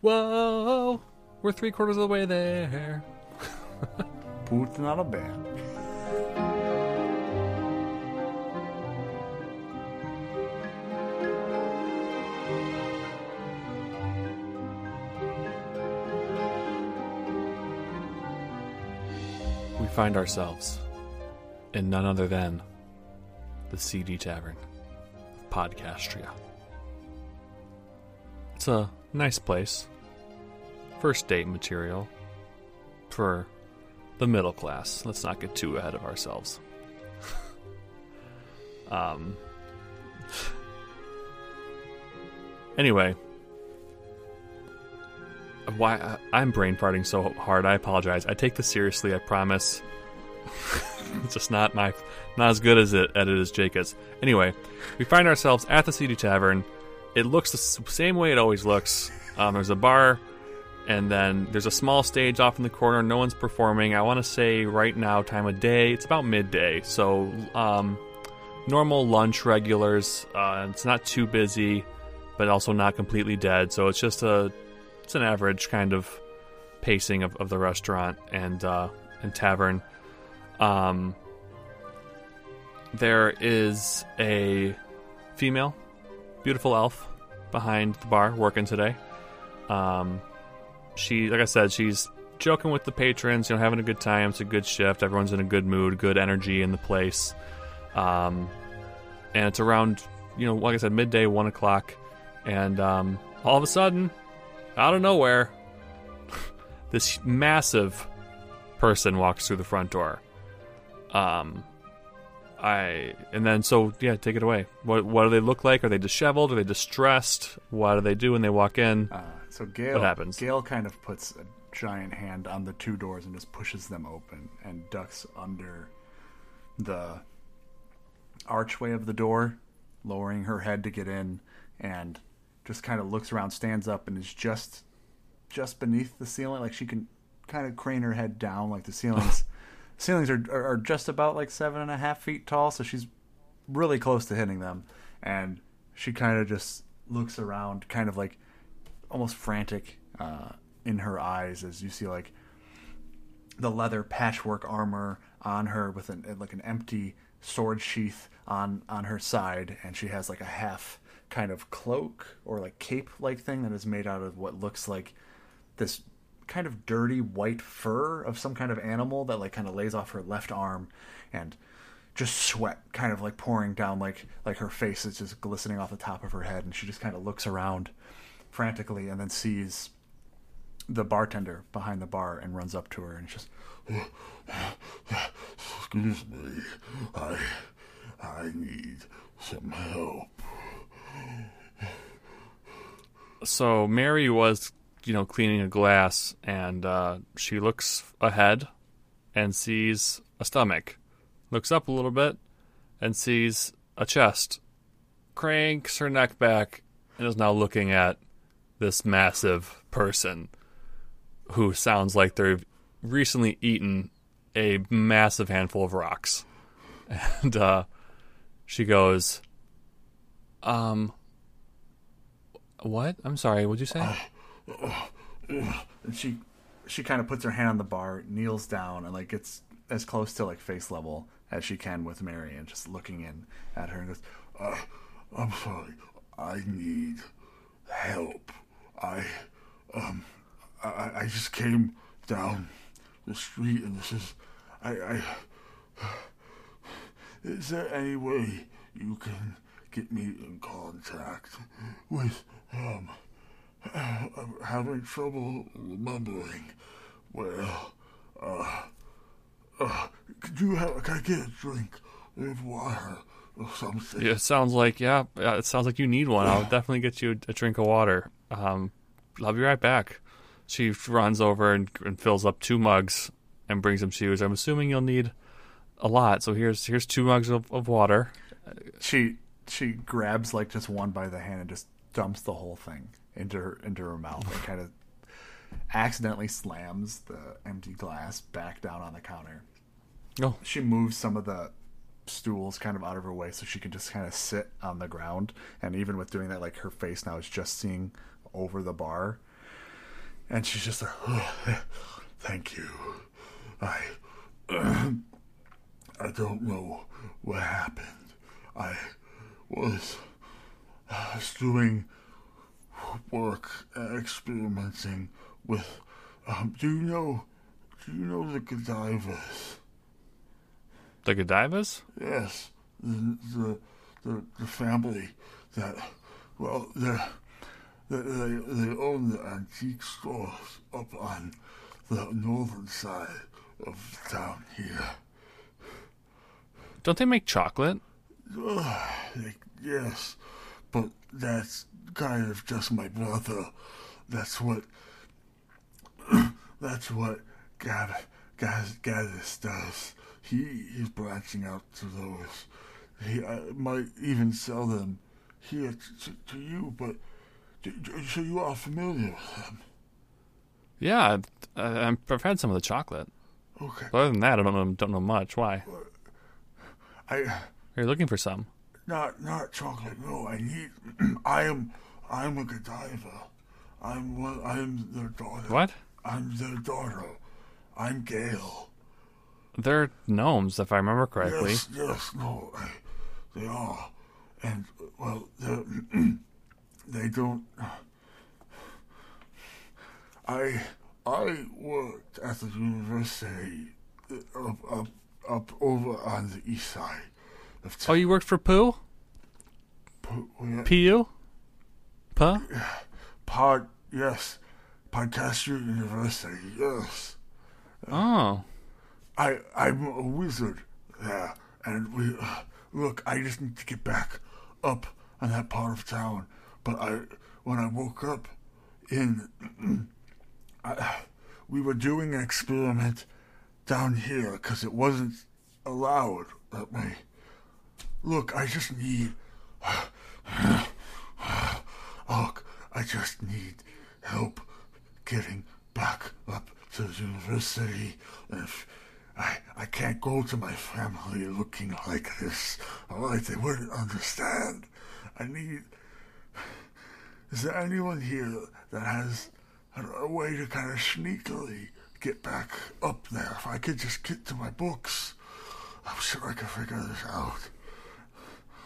Whoa, we're three quarters of the way there. Boots not a band. Find ourselves in none other than the Seedy Tavern of Podcastria. It's a nice place. First date material for the middle class. Let's not get too ahead of ourselves. Um. Anyway, why uh, I'm brain farting so hard. I apologize. I take this seriously. I promise. it's just not my not as good as it at it as Jake is. Anyway, we find ourselves at the Seedy Tavern. It looks the same way it always looks. Um, there's a bar, and then there's a small stage off in the corner. No one's performing. I want to say right now, time of day, it's about midday. So, um, normal lunch regulars. Uh, it's not too busy, but also not completely dead. So it's just a it's an average kind of pacing of, of the restaurant and uh, and tavern. Um, there is a female, beautiful elf behind the bar working today. Um, she, like I said, she's joking with the patrons, you know, having a good time. It's a good shift. Everyone's in a good mood, good energy in the place. Um, and it's around, you know, like I said, midday, one o'clock, and um, all of a sudden, out of nowhere, this massive person walks through the front door. Um, I and then so yeah, take it away. What what do they look like? Are they disheveled? Are they distressed? What do they do when they walk in? Uh, so Gail, What happens? Gail kind of puts a giant hand on the two doors and just pushes them open and ducks under the archway of the door, lowering her head to get in, and just kind of looks around, stands up, and is just just beneath the ceiling. Like she can kind of crane her head down, like the ceilings. ceilings are, are are just about like seven and a half feet tall, so she's really close to hitting them, and she kind of just looks around, kind of like almost frantic uh, in her eyes as you see like the leather patchwork armor on her with an like an empty sword sheath on on her side and she has like a half kind of cloak or like cape like thing that is made out of what looks like this kind of dirty white fur of some kind of animal that like kind of lays off her left arm and just sweat kind of like pouring down like like her face is just glistening off the top of her head and she just kind of looks around frantically and then sees the bartender behind the bar and runs up to her and just Excuse me. I I need some help. So Mary was, you know, cleaning a glass, and uh, she looks ahead and sees a stomach. Looks up a little bit and sees a chest. Cranks her neck back and is now looking at this massive person who sounds like they've recently eaten a massive handful of rocks. And uh, she goes, um, what? I'm sorry. What'd you say? and she she kind of puts her hand on the bar kneels down and like gets as close to like face level as she can with Mary and just looking in at her and goes Uh, I'm sorry. I need help. I um I, I- just came down the street and this is I I is there any way you can get me in contact with um I'm having trouble remembering Well, uh uh could you have can I get a drink of water or something? Yeah, it sounds like yeah. It sounds like you need one. I'll definitely get you a drink of water. Um, I'll be right back. She runs over and, and fills up two mugs and brings them to you. I'm assuming you'll need a lot. So here's here's two mugs of, of water. she she grabs like just one by the hand and just dumps the whole thing into her into her mouth and kind of accidentally slams the empty glass back down on the counter. Oh, She moves some of the stools kind of out of her way so she can just kind of sit on the ground and even with doing that like her face now is just seeing over the bar and she's just like Thank you. I I don't know what happened. I was was doing work uh, experimenting with um do you know do you know the Godivas? the Godivas? Yes. The the the, the family that well they're they, they they own the antique stores up on the northern side of town here. Don't they make chocolate? Uh, yes, but that's kind of just my brother. That's what. that's what Gad, Gad, Gaddis does. He is branching out to those. He uh, might even sell them here to, to you, but so you are familiar with them. Yeah, I've, I've had some of the chocolate. Okay. But other than that, I don't know don't know much. Why? I Are you looking for some? not not chocolate. No, I need. I am. I'm a Godiva. I'm one. I'm their daughter. What? I'm their daughter. I'm Gail. They're gnomes, if I remember correctly. Yes, yes, no, I, they are, and well, they don't. I I worked at the university up up up over on the east side Oh, you worked for Pooh? P-U? Puh? Pod, yes, Podcaster University, yes. Oh. I I'm a wizard there, and we uh, look. I just need to get back up on that part of town. But I, when I woke up, in, I, we were doing an experiment down here because it wasn't allowed that way. Look, I just need. Look, I just need help getting back up to the university. If I, I can't go to my family looking like this. Alright, they wouldn't understand. I need. Is there anyone here that has a way to kind of sneakily get back up there? If I could just get to my books, I'm sure I could figure this out.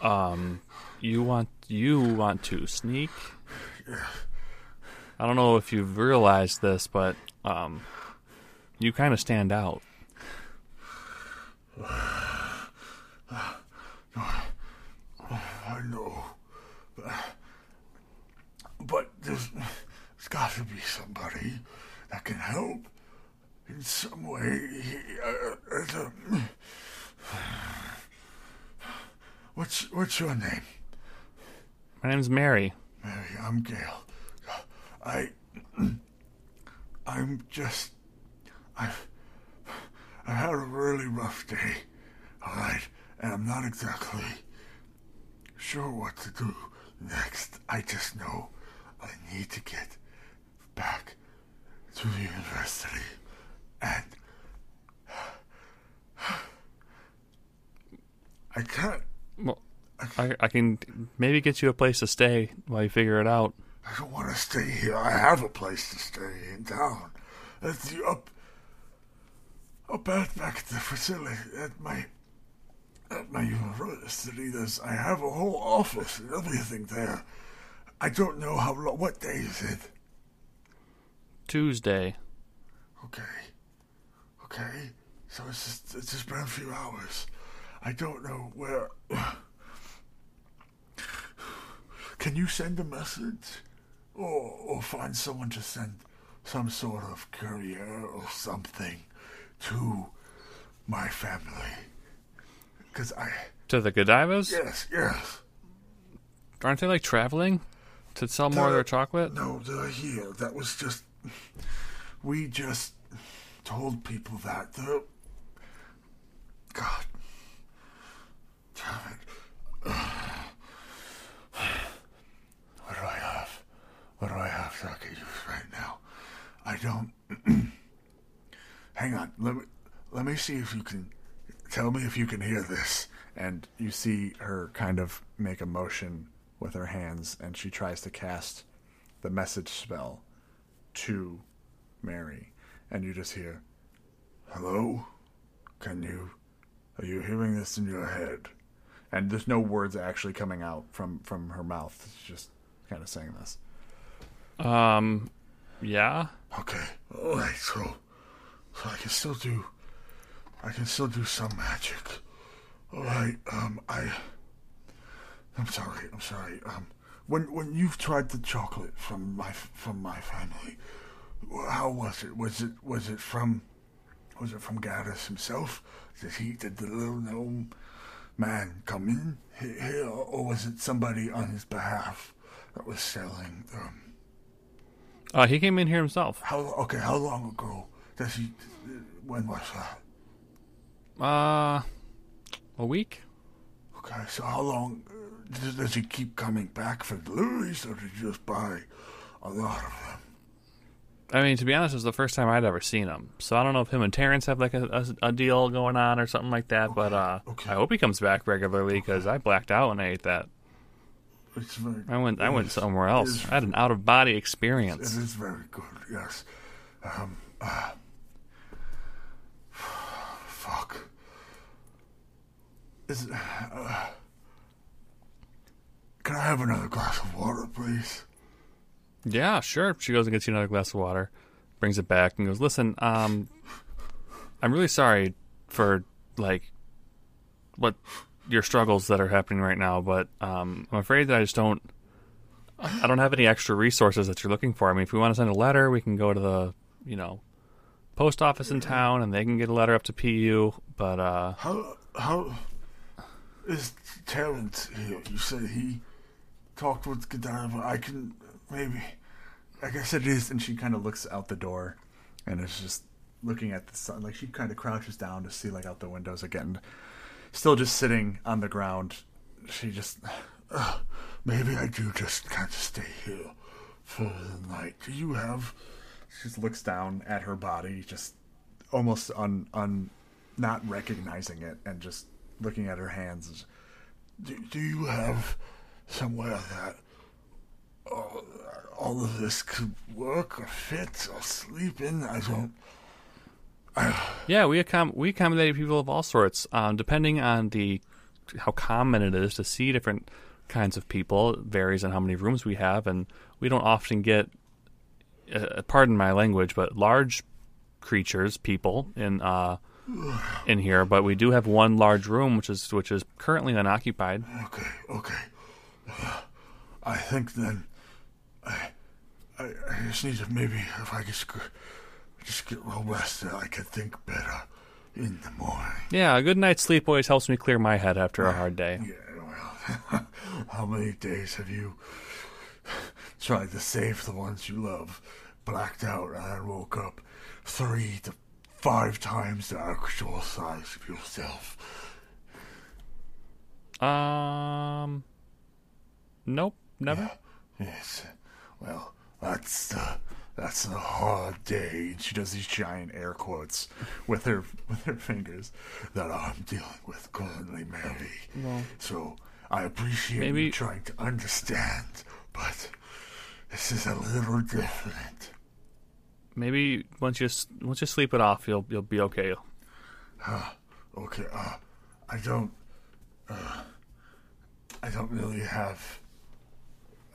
Um, you want you want to sneak? I don't know if you've realized this, but um, you kind of stand out. I know. But there's, there's got to be somebody that can help in some way. What's, what's your name? My name's Mary. Mary, I'm Gail. I, I'm just, I've, I've had a really rough day, all right, and I'm not exactly sure what to do next. I just know I need to get back to the university, and I can't. Well, I, I can maybe get you a place to stay while you figure it out. I don't want to stay here. I have a place to stay in town. At the up, up at back at the facility at my at my university. There's I have a whole office and everything there. I don't know how lo- what day is it. Tuesday. Okay, okay. So it's just it's just been a few hours. I don't know where. Can you send a message, or or find someone to send some sort of courier or something to my family? Because I To the Godivas? yes yes Aren't they like traveling to sell more of their chocolate? no they're here. That was just we just told people that the God damn it. What do I have? What do I have that I can use right now? I don't. Hang on. Let me let me see if you can tell me if you can hear this. and you see her kind of make a motion with her hands and she tries to cast the message spell to Mary and you just hear Hello? Can you? Are you hearing this in your head? And there's no words actually coming out from from her mouth it's just kind of saying this Um, yeah. Okay. All right. So, so I can still do. I can still do some magic. All right. Um. I. I'm sorry. I'm sorry. Um. When when you've tried the chocolate from my from my family, how was it? Was it was it from? Was it from Gaddis himself? Did he? Did the little gnome man come in here, or was it somebody on his behalf that was selling them? Uh, he came in here himself. How okay? How long ago does he? When was that? Uh, a week. Okay, so how long does, does he keep coming back for deliveries, or did he just buy a lot of them? I mean, to be honest, it was the first time I'd ever seen him. So I don't know if him and Terrence have like a, a, a deal going on or something like that. but uh, okay. I hope he comes back regularly because I blacked out when I ate that. It's very. I went I went somewhere else. I had an out of body experience. It is very good. Yes. Um. Uh, fuck. Is. Uh, can I have another glass of water, please? Yeah, sure. She goes and gets you another glass of water, brings it back, and goes, "Listen, um, I'm really sorry for like what your struggles that are happening right now, but um, I'm afraid that I just don't. I don't have any extra resources that you're looking for. I mean, if we want to send a letter, we can go to the, you know, post office in town, and they can get a letter up to PU. But uh, How how is Terrence here? You said he talked with Godiva. I can maybe. I guess it is, and she kind of looks out the door, and is just looking at the sun. Like she kind of crouches down to see like out the windows again. Still just sitting on the ground. She just Uh, maybe I do just kind of stay here for the night. Do you have? she just looks down at her body, just almost un un not recognizing it, and just looking at her hands. Do, do you have somewhere that all, all of this could work or fit or sleep in? I don't. Yeah, we accom- we accommodate people of all sorts, um, depending on the how common it is to see different kinds of people. It varies on how many rooms we have, and we don't often get, uh, pardon my language, but large creatures, people in uh, in here. But we do have one large room, which is which is currently unoccupied. Okay, okay. I think then. I, I, I just need to maybe if I just just get well rested, I could think better in the morning. Yeah, a good night's sleep always helps me clear my head after a hard day. Yeah, well, how many days have you tried to save the ones you love, blacked out, and then woke up three to five times the actual size of yourself? Um, nope, never. Yes. Well, that's the that's a hard day And she does these giant air quotes with her with her fingers. that I'm dealing with currently, Mary. Well, So I appreciate Maybe- you trying to understand, but this is a little different. maybe once you once you sleep it off, you'll you'll be okay. Okay, uh, I don't, uh, I don't really have,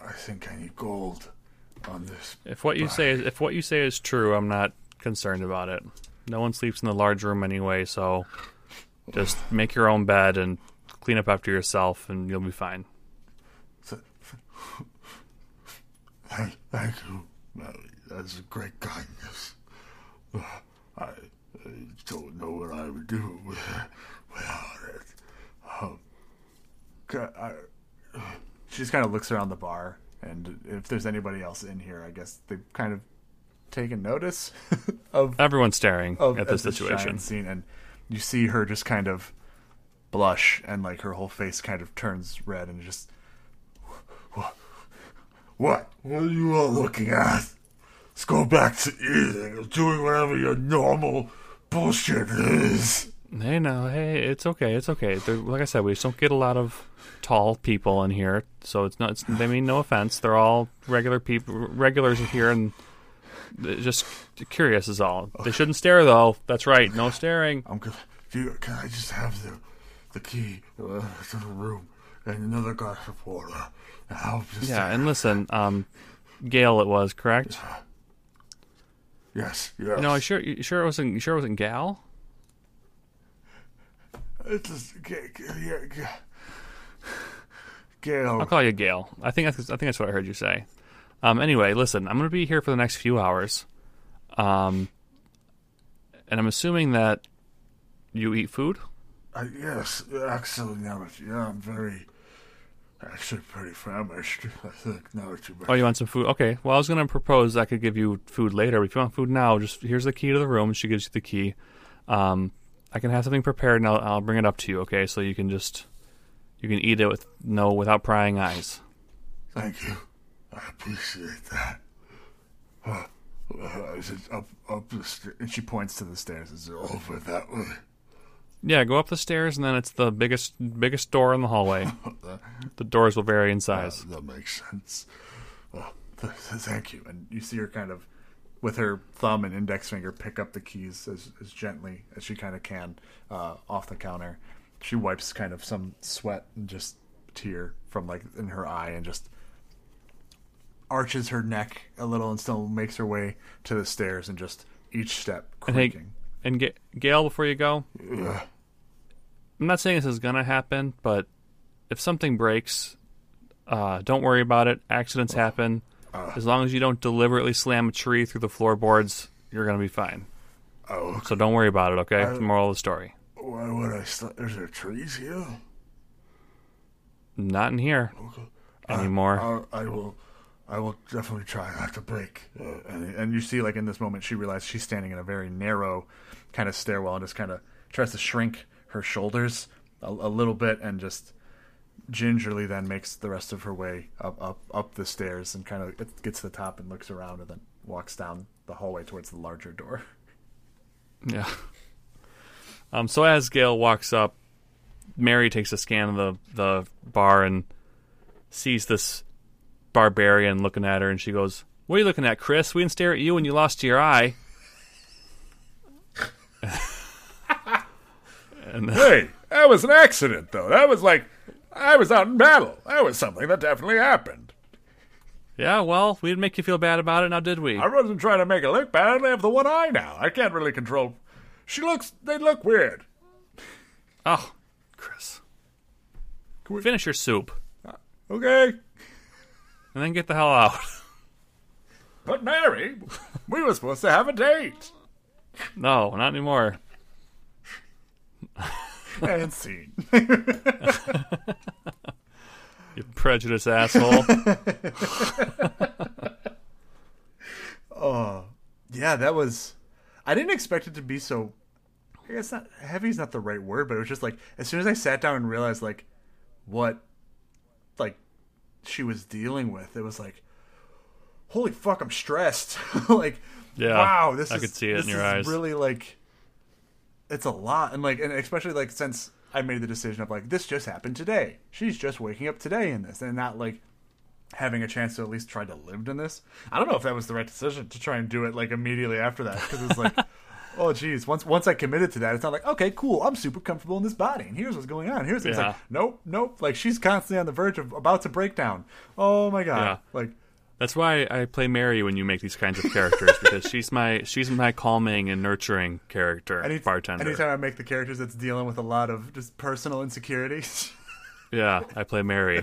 I think I need gold on this. If what you say is if what you say is true, I'm not concerned about it. No one sleeps in the large room anyway, so just make your own bed and clean up after yourself, and you'll be fine. Thank, thank you, Mary. That's a great kindness. I, I don't know what I would do without it. Um, I- She just kind of looks around the bar, and if there's anybody else in here, I guess they've kind of taken notice of Everyone's staring of at this situation. scene, and you see her just kind of blush, and like her whole face kind of turns red, and just what? What are you all looking at? Let's go back to eating or doing whatever your normal bullshit is. Hey, no, hey, it's okay, it's okay. There, like I said, we just don't get a lot of tall people in here, so it's not. It's, they mean no offense. They're all regular people, regulars here, and just curious is all. They shouldn't stare though. That's right, no staring. I'm gonna. Do you, can I just have the the key uh, to the room and another glass of water? And I'll just Yeah, and listen, um, Gail, it was correct. yes, yes. No, you sure? You sure it wasn't? You sure it wasn't Gal? It's just, G- G- yeah, G- Gail. I'll call you Gail. I think that's, I think that's what I heard you say. Um, anyway, listen, I'm going to be here for the next few hours, um, and I'm assuming that you eat food. I, yes, actually, now yeah, I'm very, actually pretty famished. I think now that you Oh, you want some food? Okay. Well, I was gonna propose I could give you food later. But if you want food now, just here's the key to the room. She gives you the key. Um, I can have something prepared, and I'll, I'll bring it up to you. Okay, so you can just you can eat it with no without prying eyes. Thank you. I appreciate that. Uh, uh, is it up up the stairs? And she points to the stairs. Is it over? That way. Yeah, go up the stairs, and then it's the biggest biggest door in the hallway. the doors will vary in size. That makes sense. Uh, th- th- thank you. And you see her kind of, with her thumb and index finger, pick up the keys as, as gently as she kind of can uh, off the counter. She wipes kind of some sweat and just tear from like in her eye and just arches her neck a little and still makes her way to the stairs and just each step And hey, and Ga- Gail, before you go, Yeah. I'm not saying this is gonna happen, but if something breaks, uh, don't worry about it. Accidents happen. As long as you don't deliberately slam a tree through the floorboards, you're gonna be fine. Oh, So don't worry about it. Okay. the moral of the story. why would I? St- is there trees here? Not in here anymore. I'll, I will. I will definitely try not to break. Uh, and, and you see like in this moment she realizes she's standing in a very narrow kind of stairwell and just kind of tries to shrink her shoulders a, a little bit and just gingerly then makes the rest of her way up up up the stairs and kind of gets to the top and looks around and then walks down the hallway towards the larger door Yeah. Um. So as Gail walks up, Mary takes a scan of the the bar and sees this barbarian looking at her, and she goes, "What are you looking at, Chris? We didn't stare at you when you lost your eye." and Hey, that was an accident, though. That was like I was out in battle. That was something that definitely happened. yeah, well, we didn't make you feel bad about it, now did we? I wasn't trying to make it look bad. I only have the one eye now. I can't really control. She looks. They look weird. Oh, Chris, We... finish your soup uh, Okay, and then get the hell out. but Mary, we were supposed to have a date. no, not anymore. And scene You prejudiced asshole. Oh, yeah that was i didn't expect it to be so i guess not heavy is not the right word but it was just like as soon as i sat down and realized like what like she was dealing with it was like holy fuck i'm stressed like Yeah, wow this I is could see it in this your is eyes. really like it's a lot and like and especially like since i made the decision of like this just happened today she's just waking up today in this and not like having a chance to at least try to live in this i don't know if that was the right decision to try and do it like immediately after that because it's like oh geez once once i committed to that it's not like okay cool i'm super comfortable in this body and here's what's going on here's it's Yeah. like nope nope like she's constantly on the verge of about to break down oh my god Yeah. like That's why I play Mary when you make these kinds of characters because she's my she's my calming and nurturing character any, bartender. anytime i make the characters that's dealing with a lot of just personal insecurities Yeah, I play Mary,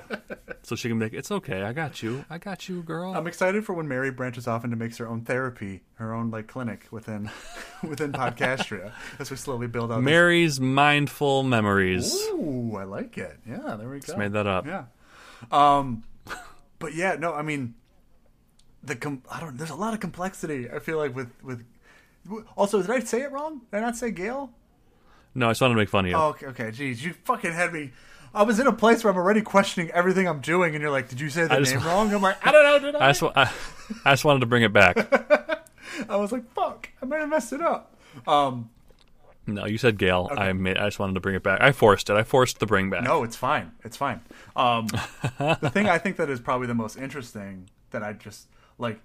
so she can make it's okay. I got you. I got you, girl. I'm excited for when Mary branches off into makes her own therapy, her own like clinic within within Podcastria as we slowly build out. this- Mary's mindful memories. Ooh, I like it. Yeah, there we go. made that up. Yeah. Um, but yeah, no, I mean, the com- I don't. There's a lot of complexity. I feel like with with. Also, did I say it wrong? Did I not say Gail? No, I just wanted to make fun of you. Oh, okay, okay. Jeez, you fucking had me. I was in a place where I'm already questioning everything I'm doing, and you're like, "Did you say the name wrong?" I'm like, "I don't know, did I?" I just I, I just wanted to bring it back. I was like, "Fuck, I might have messed it up." Um, No, you said Gail. I made, I just wanted to bring it back. I forced it. I forced the bring back. No, it's fine. It's fine. Um, the thing I think that is probably the most interesting that I just like.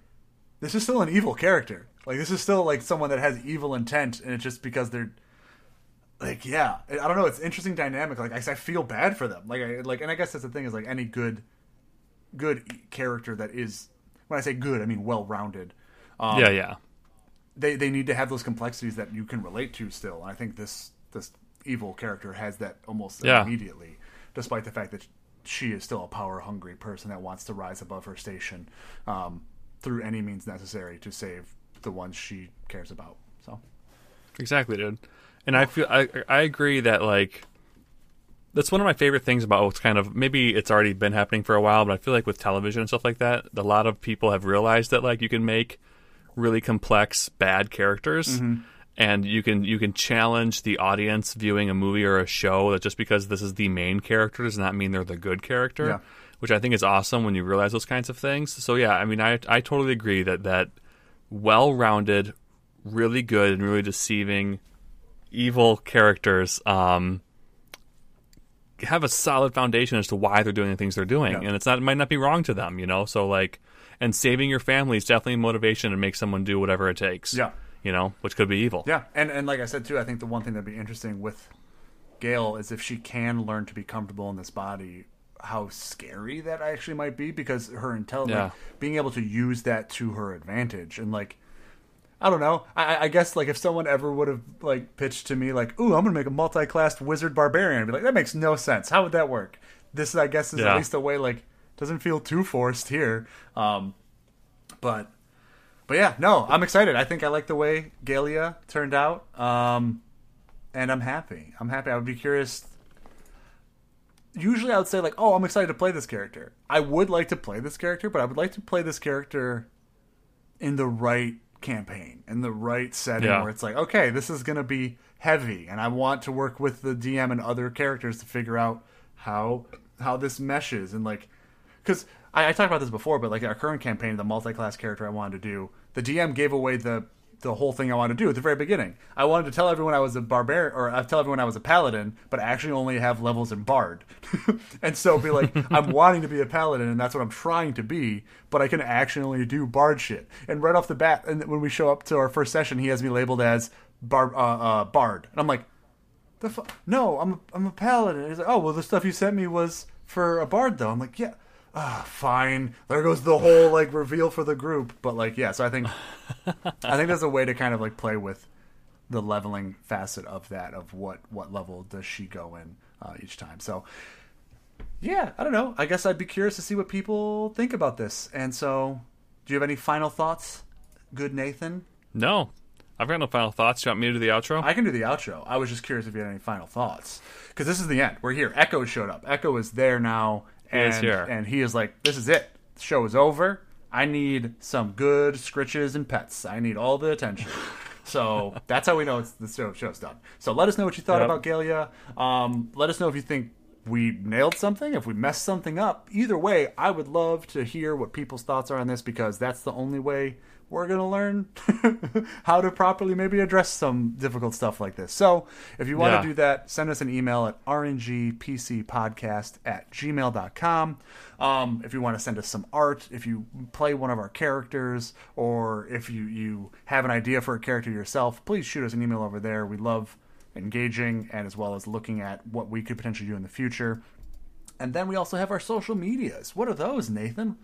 This is still an evil character. Like this is still like someone that has evil intent, and it's just because they're like, yeah, I don't know. It's interesting dynamic. Like I, I feel bad for them. Like, I, like, and I guess that's the thing is like any good, good character that is. When I say good, I mean well rounded. Um, Yeah, yeah. they they need to have those complexities that you can relate to still. And I think this this evil character has that almost Yeah. immediately, despite the fact that she is still a power hungry person that wants to rise above her station um, through any means necessary to save the ones she cares about. So Exactly, dude. And I feel I I agree that like that's one of my favorite things about what's kind of maybe it's already been happening for a while, but I feel like with television and stuff like that, a lot of people have realized that like you can make really complex bad characters mm-hmm. and you can you can challenge the audience viewing a movie or a show that just because this is the main character does not mean they're the good character. Yeah. Which I think is awesome when you realize those kinds of things. So yeah, I mean I I totally agree that that well rounded, really good and really deceiving evil characters um have a solid foundation as to why they're doing the things they're doing, Yeah. and it's not it might not be wrong to them, you know. So like, and saving your family is definitely a motivation to make someone do whatever it takes. Yeah. you know, which could be evil. Yeah, and and like I said too, I think the one thing that'd be interesting with Gail is if she can learn to be comfortable in this body, how scary that actually might be because her intelligence, Yeah. being able to use that to her advantage, and like. I don't know. I, I guess like if someone ever would have like pitched to me like, "Ooh, I'm gonna make a multi-classed wizard barbarian," I'd be like, "That makes no sense. How would that work?" This, I guess, is Yeah. at least a way like doesn't feel too forced here. Um, but but yeah, no, I'm excited. I think I like the way Galia turned out, um, and I'm happy. I'm happy. I would be curious. Usually, I would say like, "Oh, I'm excited to play this character." I would like to play this character, but I would like to play this character in the right campaign, in the right setting, Yeah. where it's like, okay, this is going to be heavy, and I want to work with the DM and other characters to figure out how how this meshes and like because I, I talked about this before, but like our current campaign, the multi-class character I wanted to do, the DM gave away the the whole thing I wanted to do at the very beginning. I wanted to tell everyone I was a barbarian, or I tell everyone I was a paladin, but I actually only have levels in bard, and so be like, I'm wanting to be a paladin, and that's what I'm trying to be, but I can actually only do bard shit. And right off the bat, and when we show up to our first session, he has me labeled as bar, uh, uh, bard, and I'm like, the fu- no, I'm a, I'm a paladin. He's like, oh well, the stuff you sent me was for a bard though. I'm like, yeah, ah, fine. There goes the whole like reveal for the group. But like, yeah, so I think I think there's a way to kind of like play with the leveling facet of that of what what level does she go in uh, each time. So yeah, I don't know. I guess I'd be curious to see what people think about this. And so, do you have any final thoughts? Good Nathan. No, I've got no final thoughts. You want me to do the outro? I can do the outro. I was just curious if you had any final thoughts because this is the end. We're here. Echo showed up. Echo is there now, and is here. and he is like, "This is it. The show is over. I need some good scritches and pets. I need all the attention." so that's how we know it's the show, show's done. So let us know what you thought Yep. about Galia. Um, let us know if you think we nailed something, if we messed something up. Either way, I would love to hear what people's thoughts are on this because that's the only way we're going to learn how to properly maybe address some difficult stuff like this. So if you want Yeah. to do that, send us an email at rngpcpodcast at gmail.com. Um, if you want to send us some art, if you play one of our characters, or if you, you have an idea for a character yourself, please shoot us an email over there. We love engaging and as well as looking at what we could potentially do in the future. And then we also have our social medias. What are those, Nathan?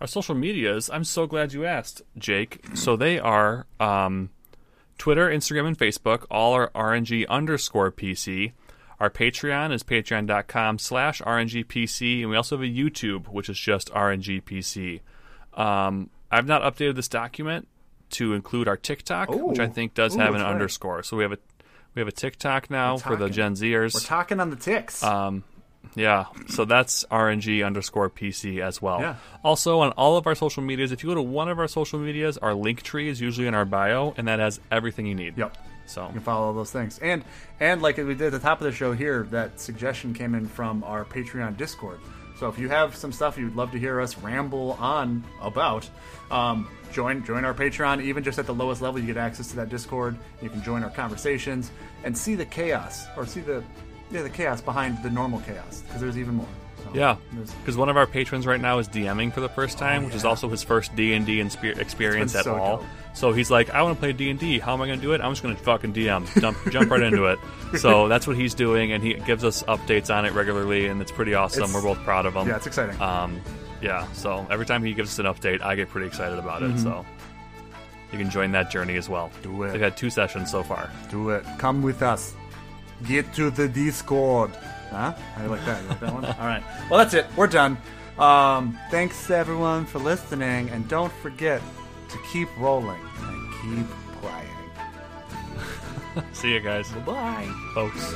Our social medias, I'm so glad you asked, Jake. So they are um, Twitter, Instagram, and Facebook. All are RNG underscore PC. Our Patreon is patreon.com slash RNGPC. And we also have a YouTube, which is just RNGPC. Um, I've not updated this document to include our TikTok, which I think does Ooh, have an right. underscore. So we have a we have a TikTok now for the. Gen Zers. We're talking on the ticks. Um, yeah, so that's RNG underscore PC as well. Yeah. Also, on all of our social medias, if you go to one of our social medias, our link tree is usually in our bio, and that has everything you need. Yep. So You can follow all those things. And and like we did at the top of the show here, that suggestion came in from our Patreon Discord. So if you have some stuff you'd love to hear us ramble on about, um, join join our Patreon. Even just at the lowest level, you get access to that Discord. You can join our conversations and see the chaos or see the yeah the chaos behind the normal chaos because there's even more. So yeah, because one of our patrons right now is DMing for the first time, which is also his first D and D experience at so all. dope. So he's like, I want to play D and D. How am I going to do it? I'm just going to fucking DM, jump, jump right into it. So that's what he's doing, and he gives us updates on it regularly, and it's pretty awesome. It's- We're both proud of him. yeah, it's exciting. Um, yeah, so every time he gives us an update, I get pretty excited about it. So you can join that journey as well. Mm-hmm. Do it. They've had two sessions so far. Do it. Come with us. Get to the Discord. Huh? How do you like that? You like that one? All right. Well, that's it. We're done. Um, thanks everyone for listening, and don't forget to keep rolling and keep playing. See you guys, Bye. folks.